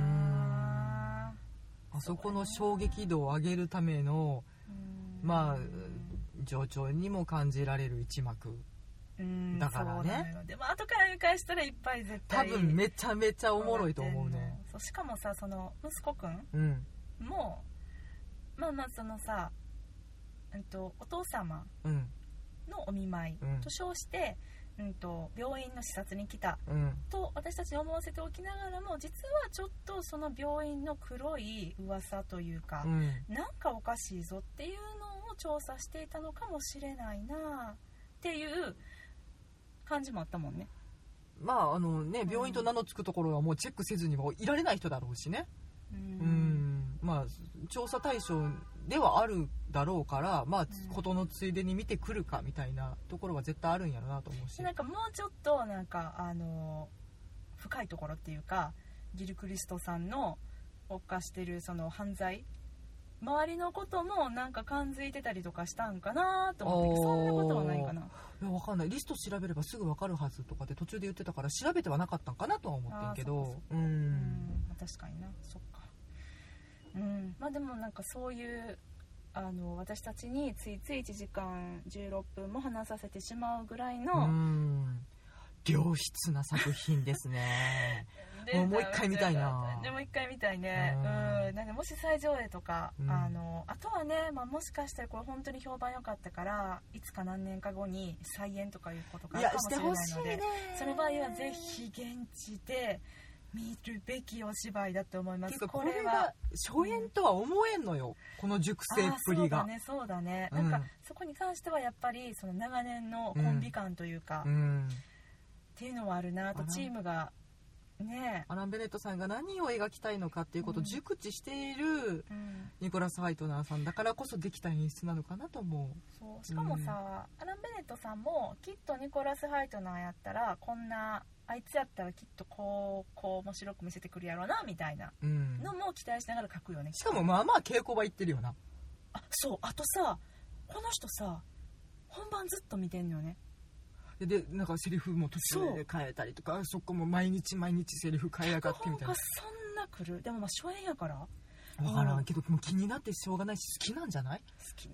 B: あそこの衝撃度を上げるための
A: うん。
B: まあ上長にも感じられる一幕。
A: うん
B: だからね。
A: でも後から見返したらいっぱい絶
B: 多
A: 対
B: 分めちゃめちゃおもろいと思うね
A: そうしかもさその息子くん
B: うん。
A: もまあまあそのさ、うん、とお父様
B: うん。
A: のお見舞い
B: うん。
A: と称して、うん、と病院の視察に来た
B: うん。
A: と私たちに思わせておきながらも実はちょっとその病院の黒い噂というか
B: う、ん。
A: なんかおかしいぞっていうのを調査していたのかもしれないなっていう感じもあったもんね。
B: まああのね病院と名の付くところはもうチェックせずにはいられない人だろうしね。
A: う
B: うん。まあ調査対象ではあるだろうからまあ
A: うん。
B: 事のついでに見てくるかみたいなところは絶対あるんやろうなと思うし。
A: でなんかもうちょっとなんかあの深いところっていうかギルクリストさんの犯してるその犯罪周りのこともなんか感づいてたりとかしたんかなと思ってそんなことはないかな。い
B: やわかんない。リスト調べればすぐ分かるはずとかって途中で言ってたから調べてはなかったんかなとは思ってんけど。う
A: うんん。まあ確かにな。そっか。うん。まあでもなんかそういうあの私たちについつい1時間16分も話させてしまうぐらいの、
B: うん。良質な作品ですね <laughs>
A: で
B: もうもう一回見たいな。
A: でもう一回見たいね。
B: う
A: うん。んなんでもし再上映とか、
B: うん。
A: あのあとはね、まあ、もしかしたらこれ本当に評判良かったからいつか何年か後に再演とかいうことがあるかもしてれないので
B: ね。
A: その場合はぜひ現地で見るべきお芝居だと思います。
B: これが初演とは思えんのよ。この熟成っぷりが。
A: そうだね。そうだね、
B: うん。
A: なんかそこに関してはやっぱりその長年のコンビ感というか、っ
B: うん。
A: ていうのはあるな。あとチームがね
B: アラン・ベネットさんが何を描きたいのかっていうことを熟知している
A: うん。
B: ニコラス・ハイトナーさんだからこそできた演出なのかなと思
A: そう。しかもさ、アラン・ベネットさんもきっとニコラス・ハイトナーやったらこんなあいつやったらきっとこうこう面白く見せてくるやろうなみたいな
B: う、うん、
A: のも期待しながら書くよね。
B: しかもまあまあ稽古場行ってるよな。
A: あそう。あとさこの人さ本番ずっと見てんのよね
B: ででなんかセリフも途中で変えたりとかそこも毎日毎日セリフ変えやがってみたい
A: 脚本がそんな来る。でもまあ初演やから。
B: 分からん。けどもう気になってしょうがないし好きなんじゃない？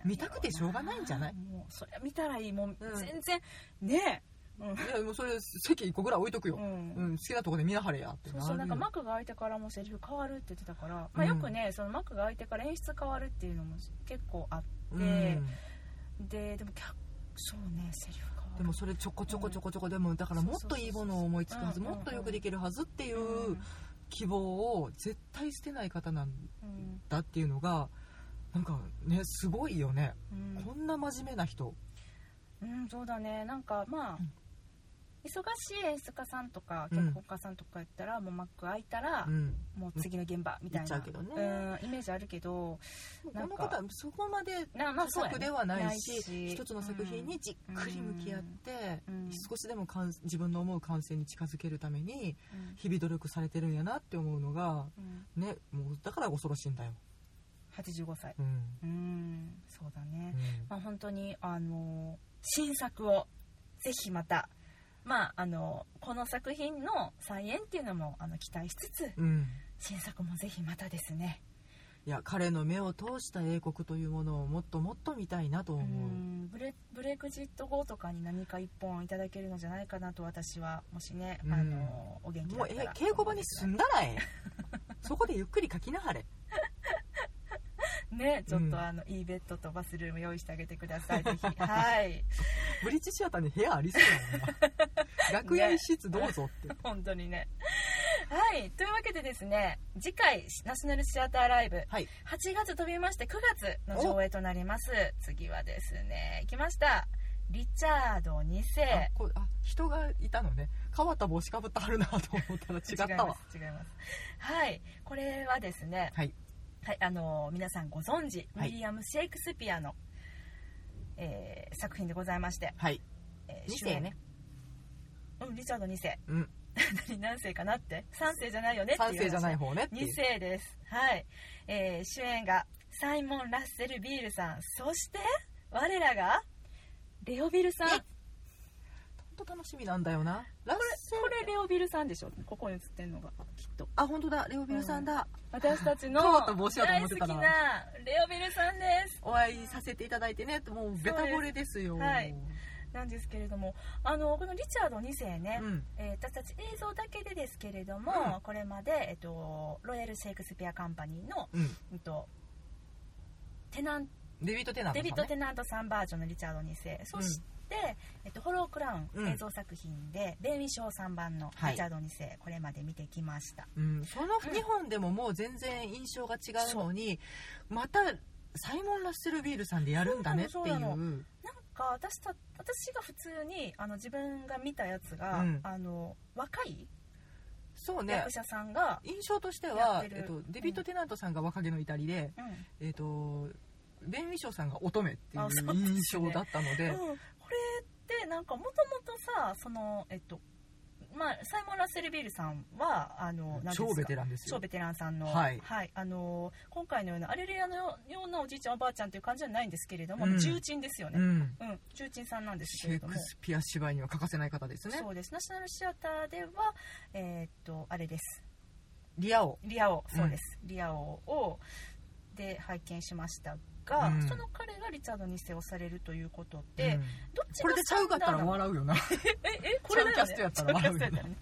B: 見たくてしょうがないんじゃない？
A: もうそりゃ見たらいいもう
B: うん。
A: 全然、ねえ。うん。
B: いやもうそれ席1個ぐらい置いとくよ、
A: う
B: うんん好きなとこで見なはれやって
A: そうそうなんか幕が開いてからもセリフ変わるって言ってたから、まあ、よくねその幕が開いてから演出変わるっていうのも結構あって、
B: うん。
A: ででも脚そうねセリフ変わ
B: でもそれちょこちょこちょこちょこでもだからもっといいものを思いつくはず
A: うん
B: もっとよくできるはずっていううん希望を絶対捨てない方なん
A: うん
B: だっていうのがなんかねすごいよね。
A: うん。
B: こんな真面目な人。
A: うん、そうだね。なんかまあ、
B: うん
A: 忙しい演出家さんとか
B: うん。
A: 脚本家さんとかやったら、もうマック開いたら、
B: うん。
A: もう次の現場みたいな
B: う
A: んイメージあるけど
B: この方はそこまで作ではないし
A: し。
B: 一つの作品にじっくり向き合って
A: うん。
B: 少しでも完自分の思う完成に近づけるために
A: うん。
B: 日々努力されてるんやなって思うのが
A: うん。
B: ねもうだから恐ろしいんだよ、
A: 85歳。
B: うん。
A: うん。そうだね、
B: うん。
A: まあ、本当にあの新作をぜひまたまああのこの作品の再演っていうのもあの期待しつつ
B: うん。
A: 新作もぜひまたですね。
B: いや彼の目を通した英国というものをもっともっと見たいなと
A: う
B: 思う、
A: んブレブレクジット後とかに何か一本いただけるのじゃないかなと私はもしね、
B: うん。
A: あのお元気だ
B: もうえ
A: ったら
B: 稽古場に住んだらえ。そこでゆっくり書きなはれ
A: ねちょっと、
B: うん
A: あのいいベッドとバスルーム用意してあげてください。<laughs> ぜひ。はい。
B: ブリッジシアターに部屋ありそうやもんな <laughs> 楽屋一室どうぞって、<laughs>
A: 本当にね。はい。というわけでですね次回ナショナルシアターライブ。
B: はい。
A: 8月飛びまして9月の上映となります。次はですね来ました。リチャード2
B: あ
A: 世
B: こあ人がいたのね。変わった帽子かぶってはるなと思ったら違ったわ。
A: 違います。違います。はい。これはですね
B: はい
A: はい、あの皆さんご存知、
B: はい。
A: ウィリアム・シェイクスピアの、えー作品でございまして、
B: はい。
A: えー
B: 2世ね。
A: うんリチャード2世。
B: うん。
A: 何 <laughs> 何世かなって。3世じゃないよねっていう
B: 3世じゃない方ねっていう。
A: 2世です。はい、えー主演がサイモン・ラッセル・ビールさん。そして我らがレオビルさん。こ
B: 本当楽しみなんだよな。ラッセル。
A: れレオビルさんでしょ？ここに映ってんのがと。
B: あ本当だ。レオビルさんだ、
A: 私たちの
B: 変わった帽子やと
A: 大
B: 思ってたな。
A: 好きなレオビルさんです。
B: お会いさせていただいてね。もうベタ惚れですよ。
A: はい。なんですけれども。あのこのリチャード2世ね、
B: うん。
A: えー私たち映像だけでですけれども、
B: うん。
A: これまで、えっと、ロイヤル・シェイクスピア・カンパニーの、
B: うん。
A: えっと、テナン
B: デビッド・テナントさん、ね、
A: デビッド・テナントさんバージョンのリチャード2世。そして、えっと、ホロー・クラウン、
B: うん。
A: 映像作品でベン・ウィショー3番の
B: はい。
A: リチャード2世、これまで見てきました。
B: うん、その2本でももう全然印象が違うのに、またサイモン・ラッセル・ビールさんでやるんだねっていう。
A: か私た私が普通にあの自分が見たやつが、
B: うん。
A: あの若い
B: そうね。
A: 役者さんが、
B: 印象として
A: や
B: はえっと、デビッド・テナントさんが若気の至りで、
A: うん。
B: えっと、ベン・ウィショーさんが乙女っていう印象だったので
A: うん、なんかもともとさそのえっとまあサイモン・ラッセル・ビールさんはあの
B: 超ベテランですよ。
A: 超ベテランさんの、
B: はい。
A: あの今回のようなアレルヤのようなおじいちゃんおばあちゃんという感じじゃないんですけれども、
B: うん。
A: 重鎮ですよね、
B: うん、
A: うん。重鎮さんなんです
B: シェイ
A: けれども。
B: クスピア芝居には欠かせない方ですね。
A: そうです。ナショナルシアターではえーっとあれです。
B: リア王。
A: リア王。そうです、リア王をで拝見しましたが、
B: うん。
A: その彼がリチャード2世をされるということで、
B: うん。
A: どっちが
B: これでちゃうかったら笑うよな。
A: ええこれだよね。
B: キャストやったら笑うよ
A: ちゃキャストやったらね。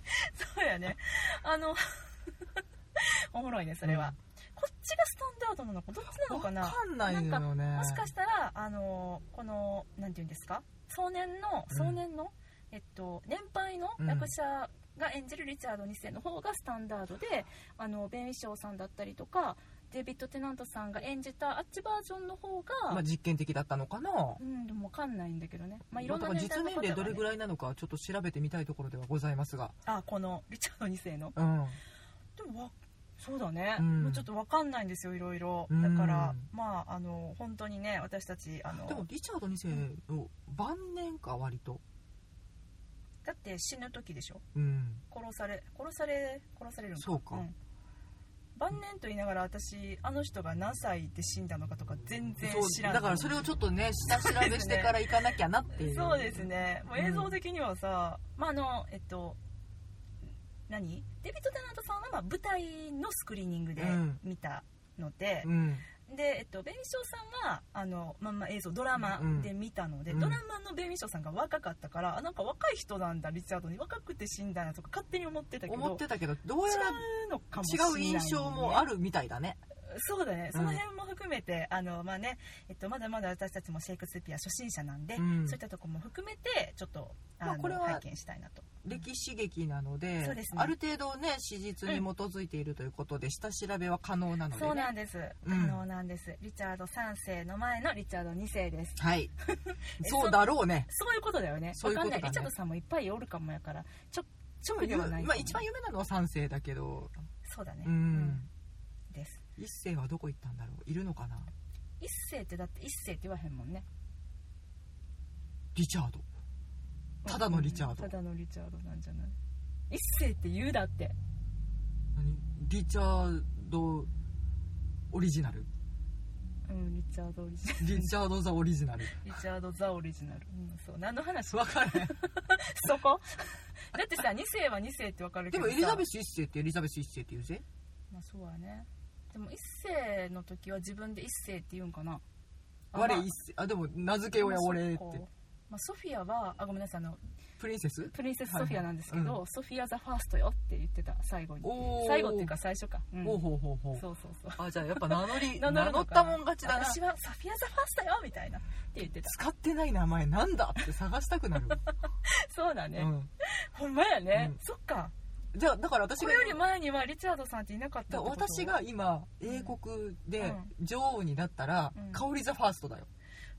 A: そうやね。あの <laughs> おもろいねそれは、
B: うん。
A: こっちがスタンダードなのかどっちなのかな？
B: わかんないのよね。
A: もしかしたらあのこのなんていうんですか？壮年の
B: うん。
A: 壮年の、えっと年配の役者が演じるリチャード2世の方がスタンダードであのベン・ウィショーさんだったりとかデビッド・テナントさんが演じたあっちバージョンの方が、
B: まあ、実験的だったのかな。
A: うんでもわかんないんだけどね。まあいろん
B: だ
A: な
B: 実年齢どれぐ
A: い
B: らいなのかちょっと調べてみたいところではございますが。
A: あこのリチャード2世の。
B: うん。
A: でもわそうだね、
B: うん。
A: もうちょっとわかんないんですよいろいろ
B: うん。
A: だから、まああの本当にね私たちあの
B: でもリチャード2世の晩年か割と。
A: だって死ぬ時でしょ？
B: うん。
A: 殺され殺され殺されるのか。
B: そうか。
A: ん晩年と言いながら私あの人が何歳で死んだのかとか全然知らん
B: だからそれをちょっとね <laughs> 下調べしてから行かなきゃなっていう。
A: そうですね。もう映像的にはさ、まああのえっと何？デビッド・テナントさんはまあ舞台のスクリーニングで
B: うん。
A: 見たので、
B: うん
A: で、えっと、ベン・ミショーさんはあのまんま映像ドラマで見たので、
B: うん。
A: ドラマのベン・ミショーさんが若かったからあなんか若い人なんだリチャードに若くて死んだなとか勝手に思ってたけど
B: 思ってたけどどうや
A: 違
B: ら
A: うのかもしれない、
B: 違う印象もあるみたいだね
A: そうだね、
B: うん。
A: その辺も含めてあの、まあねえっと、まだまだ私たちもシェイクスピア初心者なんで、
B: うん。
A: そういったところも含めてちょっとあの、
B: まあこれは
A: 拝見したいなと。
B: 歴史劇なので
A: そうですね。
B: ある程度ね史実に基づいているということで、下調べは可能なので、ね、
A: そうなんです、
B: うん。
A: 可能なんです。リチャード3世の前のリチャード2世です。
B: はい。<laughs> そうだろうね。
A: そういうことだよね。
B: そういうことだね。
A: リチャードさんもいっぱいおるかもやからちょ
B: でも
A: 直ではないかも
B: まあ、一番有名なのは三世だけど。
A: そうだね。
B: うん、一世はどこ行ったんだろう？いるのかな？
A: 一世ってだって一世って言わへんもんね。
B: リチャード。ただのリチャード。
A: ただのリチャードなんじゃない？一世って言うだって。
B: 何？リチャードオリジナル？
A: うんリチャードオリジナル。
B: リチャード・ザ・オリジナル。
A: リチャード・ザ・オリジナル、うん、そう。何の話？
B: 分かる <laughs>
A: そこ？<laughs> だってさ2世は2世って分かるけどさ。
B: でもエリザベス一世ってエリザベス一世って言うぜ。
A: まあそうはねでも一世の時は自分で一世って言うんかな。あ
B: 我
A: まあ
B: 一世。あでも名付けようや
A: まあ
B: 俺って。
A: まあ、ソフィアはあごめんなさいあの
B: プリンセス？
A: プリンセスソフィアなんですけど、
B: はいはい
A: ソフィア・ザ・ファーストよって言ってた最後に。最後っていうか最初か、うん。
B: ほうほうほうほう。
A: そうそうそう。
B: あじゃあやっぱ名乗り <laughs>
A: 名
B: 名乗ったもん勝ちだな。
A: 私はソフィア・ザ・ファーストよみたいなって言ってた。
B: 使ってない名前なんだって探したくなる、<laughs>
A: そうだね、
B: うん、
A: ほんまやね、
B: うん。
A: そっか
B: じゃあだから私が
A: これより前にはリチャードさんっていなかった
B: だ
A: ってこと？
B: から私が今英国で
A: うん。
B: 女王になったら、
A: うん。
B: 香りザ・ファーストだよ、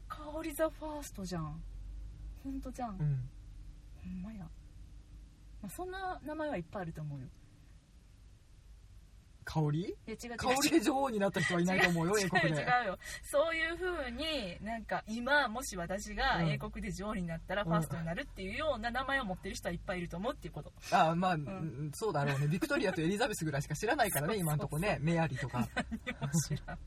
A: 香りザ・ファーストじゃん。ほんとじゃん、
B: うん、
A: ほんまや、まあ、そんな名前はいっぱいあると思うよ
B: 香り？
A: いや違う違う。違う
B: 香りで女王になった人はいないと思うよ英国 <laughs>
A: 違う違
B: で
A: うよ。そういう風になんか今もし私が
B: うん。
A: 英国で女王になったらファーストになるっていうような名前を持ってる人はいっぱいいると思うっていうこと。
B: あまあ、うん。そうだろうね。ビクトリアとエリザベスぐらいしか知らないからね <laughs> 今のとこねメアリーとか。
A: 何も知らん。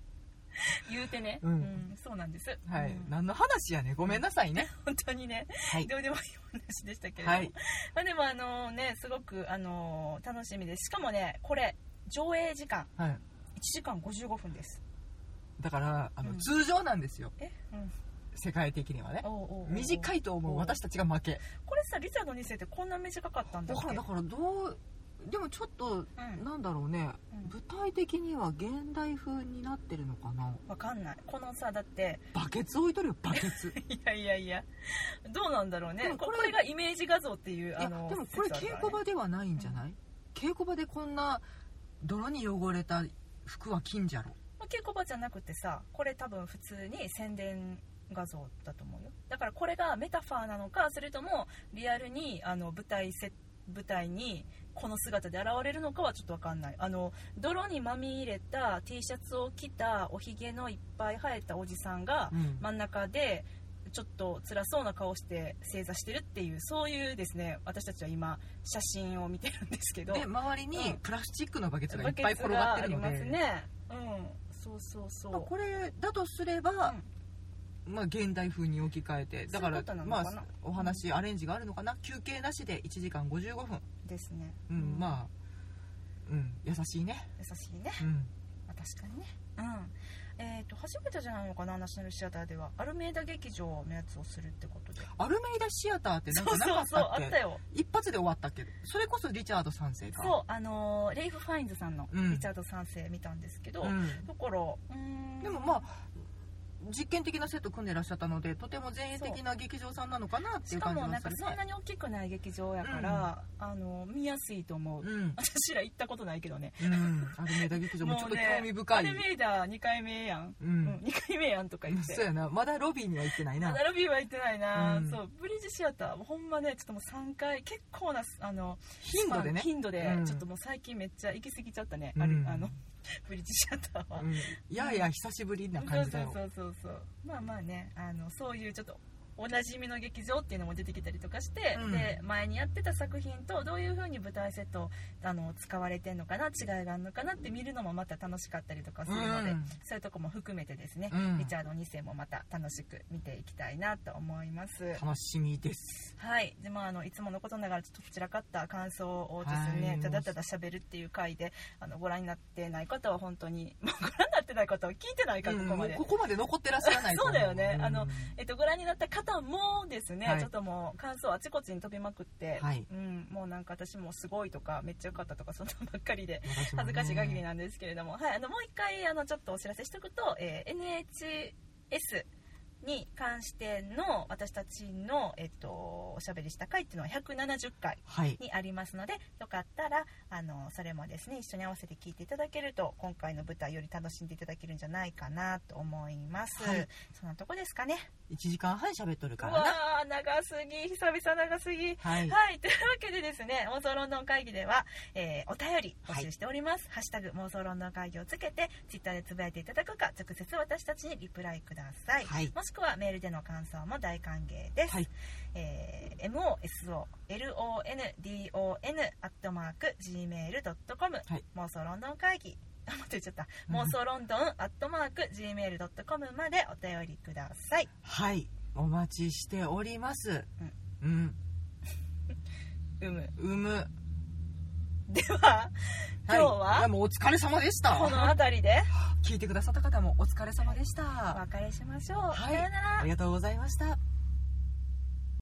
A: 言うてね、
B: うん。
A: うんそうなんです、
B: はい、
A: うん。
B: 何の話やねごめんなさいね。<laughs>
A: 本当にね。
B: はい。
A: どうでもいいお話でしたけれども、
B: はい。
A: まあ、でもあのねすごくあの楽しみです。しかもねこれ上映時間。
B: はい。
A: 1時間55分です。
B: だからあの、
A: うん。
B: 通常なんですよ。
A: え？うん。
B: 世界的にはね。
A: おうおうおうおう。
B: 短いと思う私たちが負け。
A: これさリチャード2世ってこんな短かったんだっけ？
B: だからだからどうでもちょっと、
A: うん。
B: なんだろうね、
A: うん。
B: 舞台的には現代風になってるのかな？
A: わかんない。このさだって。
B: バケツ置いとるよバケツ。<laughs>
A: いやいやいや。どうなんだろうね。
B: これ
A: これがイメージ画像っていう
B: いや
A: あの
B: でもこれ稽
A: 説あるからね。
B: 古場ではないんじゃない、稽古場でこんな泥に汚れた服は金じゃろ？
A: まあ稽古場じゃなくてさこれ多分普通に宣伝画像だと思うよ。だからこれがメタファーなのかそれともリアルにあの舞台せ舞台にこの姿で現れるのかはちょっと分かんない。あの泥にまみれた T シャツを着たおひげのいっぱい生えたおじさんが
B: うん。
A: 真ん中でちょっと辛そうな顔して正座してるっていうそういうですね私たちは今写真を見てるんですけど。
B: で周りに
A: うん。
B: プラスチックのバケツがいっぱい転がってるの
A: があ
B: で、
A: りますね。うん。そうそうそう、
B: まあこれだとすれば、まあ、現代風に置き換えてだからまあお話、アレンジがあるのかな。休憩なしで1時間55分。
A: ですね。
B: うん、まあうん優しいね。
A: 優しいね、
B: うん。
A: まあ、確かにねうん。えっ、と初めてじゃないのかなナショナルシアターでは。アルメイダ劇場のやつをするってことで。
B: アルメイダシアターってなん
A: そう
B: かなか
A: そうそう
B: ったっけ？
A: あったよ。
B: 一発で終わったっけ？それこそリチャード3世か
A: そうあのーレイフ・ファインズさんの
B: うん。
A: リチャード3世見たんですけど、
B: うん。
A: だからうーん。
B: でもまあ実験的なセット組んでらっしゃったのでとても前衛的な劇場さんなのかなってい
A: しか
B: う。感じ
A: もなんかそん
B: がするね
A: なに大きくない劇場やから、あの見やすいと思う、
B: うん、
A: 私ら行ったことないけどね。
B: うん、アルメイダ劇場もちょっと興味深い、
A: アルメイダ2回目やん、
B: う
A: うんん、2回目やんとか言って。
B: そうやな。まだロビーには行ってないな。
A: まだロビーは行ってないな、
B: うん。
A: そうブリッジシアターほんまねちょっともう3回結構なあの
B: 頻度でね。
A: 頻度で、
B: うん。
A: ちょっともう最近めっちゃ行き過ぎちゃったね、
B: うん。
A: あるあの <laughs> ブリッジシアターは、
B: うん、やや久しぶりな感じだよ。
A: そうそうそうそう。まあまあねあのそういうちょっとおなじみの劇場っていうのも出てきたりとかして、
B: うん。
A: で前にやってた作品とどういう風に舞台セットあの使われてるのかな違いがあるのかなって見るのもまた楽しかったりとかするので、
B: うん。
A: そういうとこも含めてですね、
B: うん。
A: リチャード2世もまた楽しく見ていきたいなと思います。
B: 楽しみです。
A: はい。でまあ、あのいつものことながらちょっと散らかった感想をですね、
B: はい。
A: ただただ喋るっていう回であのご覧になってない方は本当に <laughs> ご覧になってない方は聞いてないからここまで、
B: ここまで残ってらっしゃらないと
A: そ
B: 思
A: う。<laughs> だよね、
B: うん。
A: あのえっと、ご覧になった方方もですね、
B: はい。
A: ちょっともう感想あちこちに飛びまくって、
B: はい。
A: うん、もうなんか私もすごいとかめっちゃ良かったとかそんなばっかりで恥ずかしい限りなんですけれども、はい、あのもう一回あのちょっとお知らせしておくと、えー NHS に関しての私たちの、えっと、おしゃべりした回っていうのは170回
B: はい。
A: にありますのでよかったらあのそれもですね一緒に合わせて聞いていただけると今回の舞台より楽しんでいただけるんじゃないかなと思います、
B: はい。
A: そんなとこですかね。
B: 1時間半喋っとる
A: う
B: からな。
A: わー長すぎ。久々長すぎ。
B: はい。
A: はい、というわけでですね、妄想ロンドン会議では、えーお便り募集しております。ハッシュタグ妄想ロンドン会議をつけて、ツイッターでつぶやいていただくか、直接私たちにリプライください。しくはメールでの感想も大歓迎です。
B: はい。
A: えー mosolondon アットマーク gmail.com、
B: はい。
A: 妄想ロンドン会議。<laughs> あ待って言っちゃった妄想ロンドンアットマーク gmail.com までお便りください。
B: はい。お待ちしております。うん。
A: う <laughs> む。
B: うむ
A: では今日は、
B: い。やもうお疲れ様でした。
A: この辺りで。<laughs>
B: 聞いてくださった方もお疲れ様でした。
A: お別れしましょう、
B: はい。
A: さよなら。
B: ありがとうございました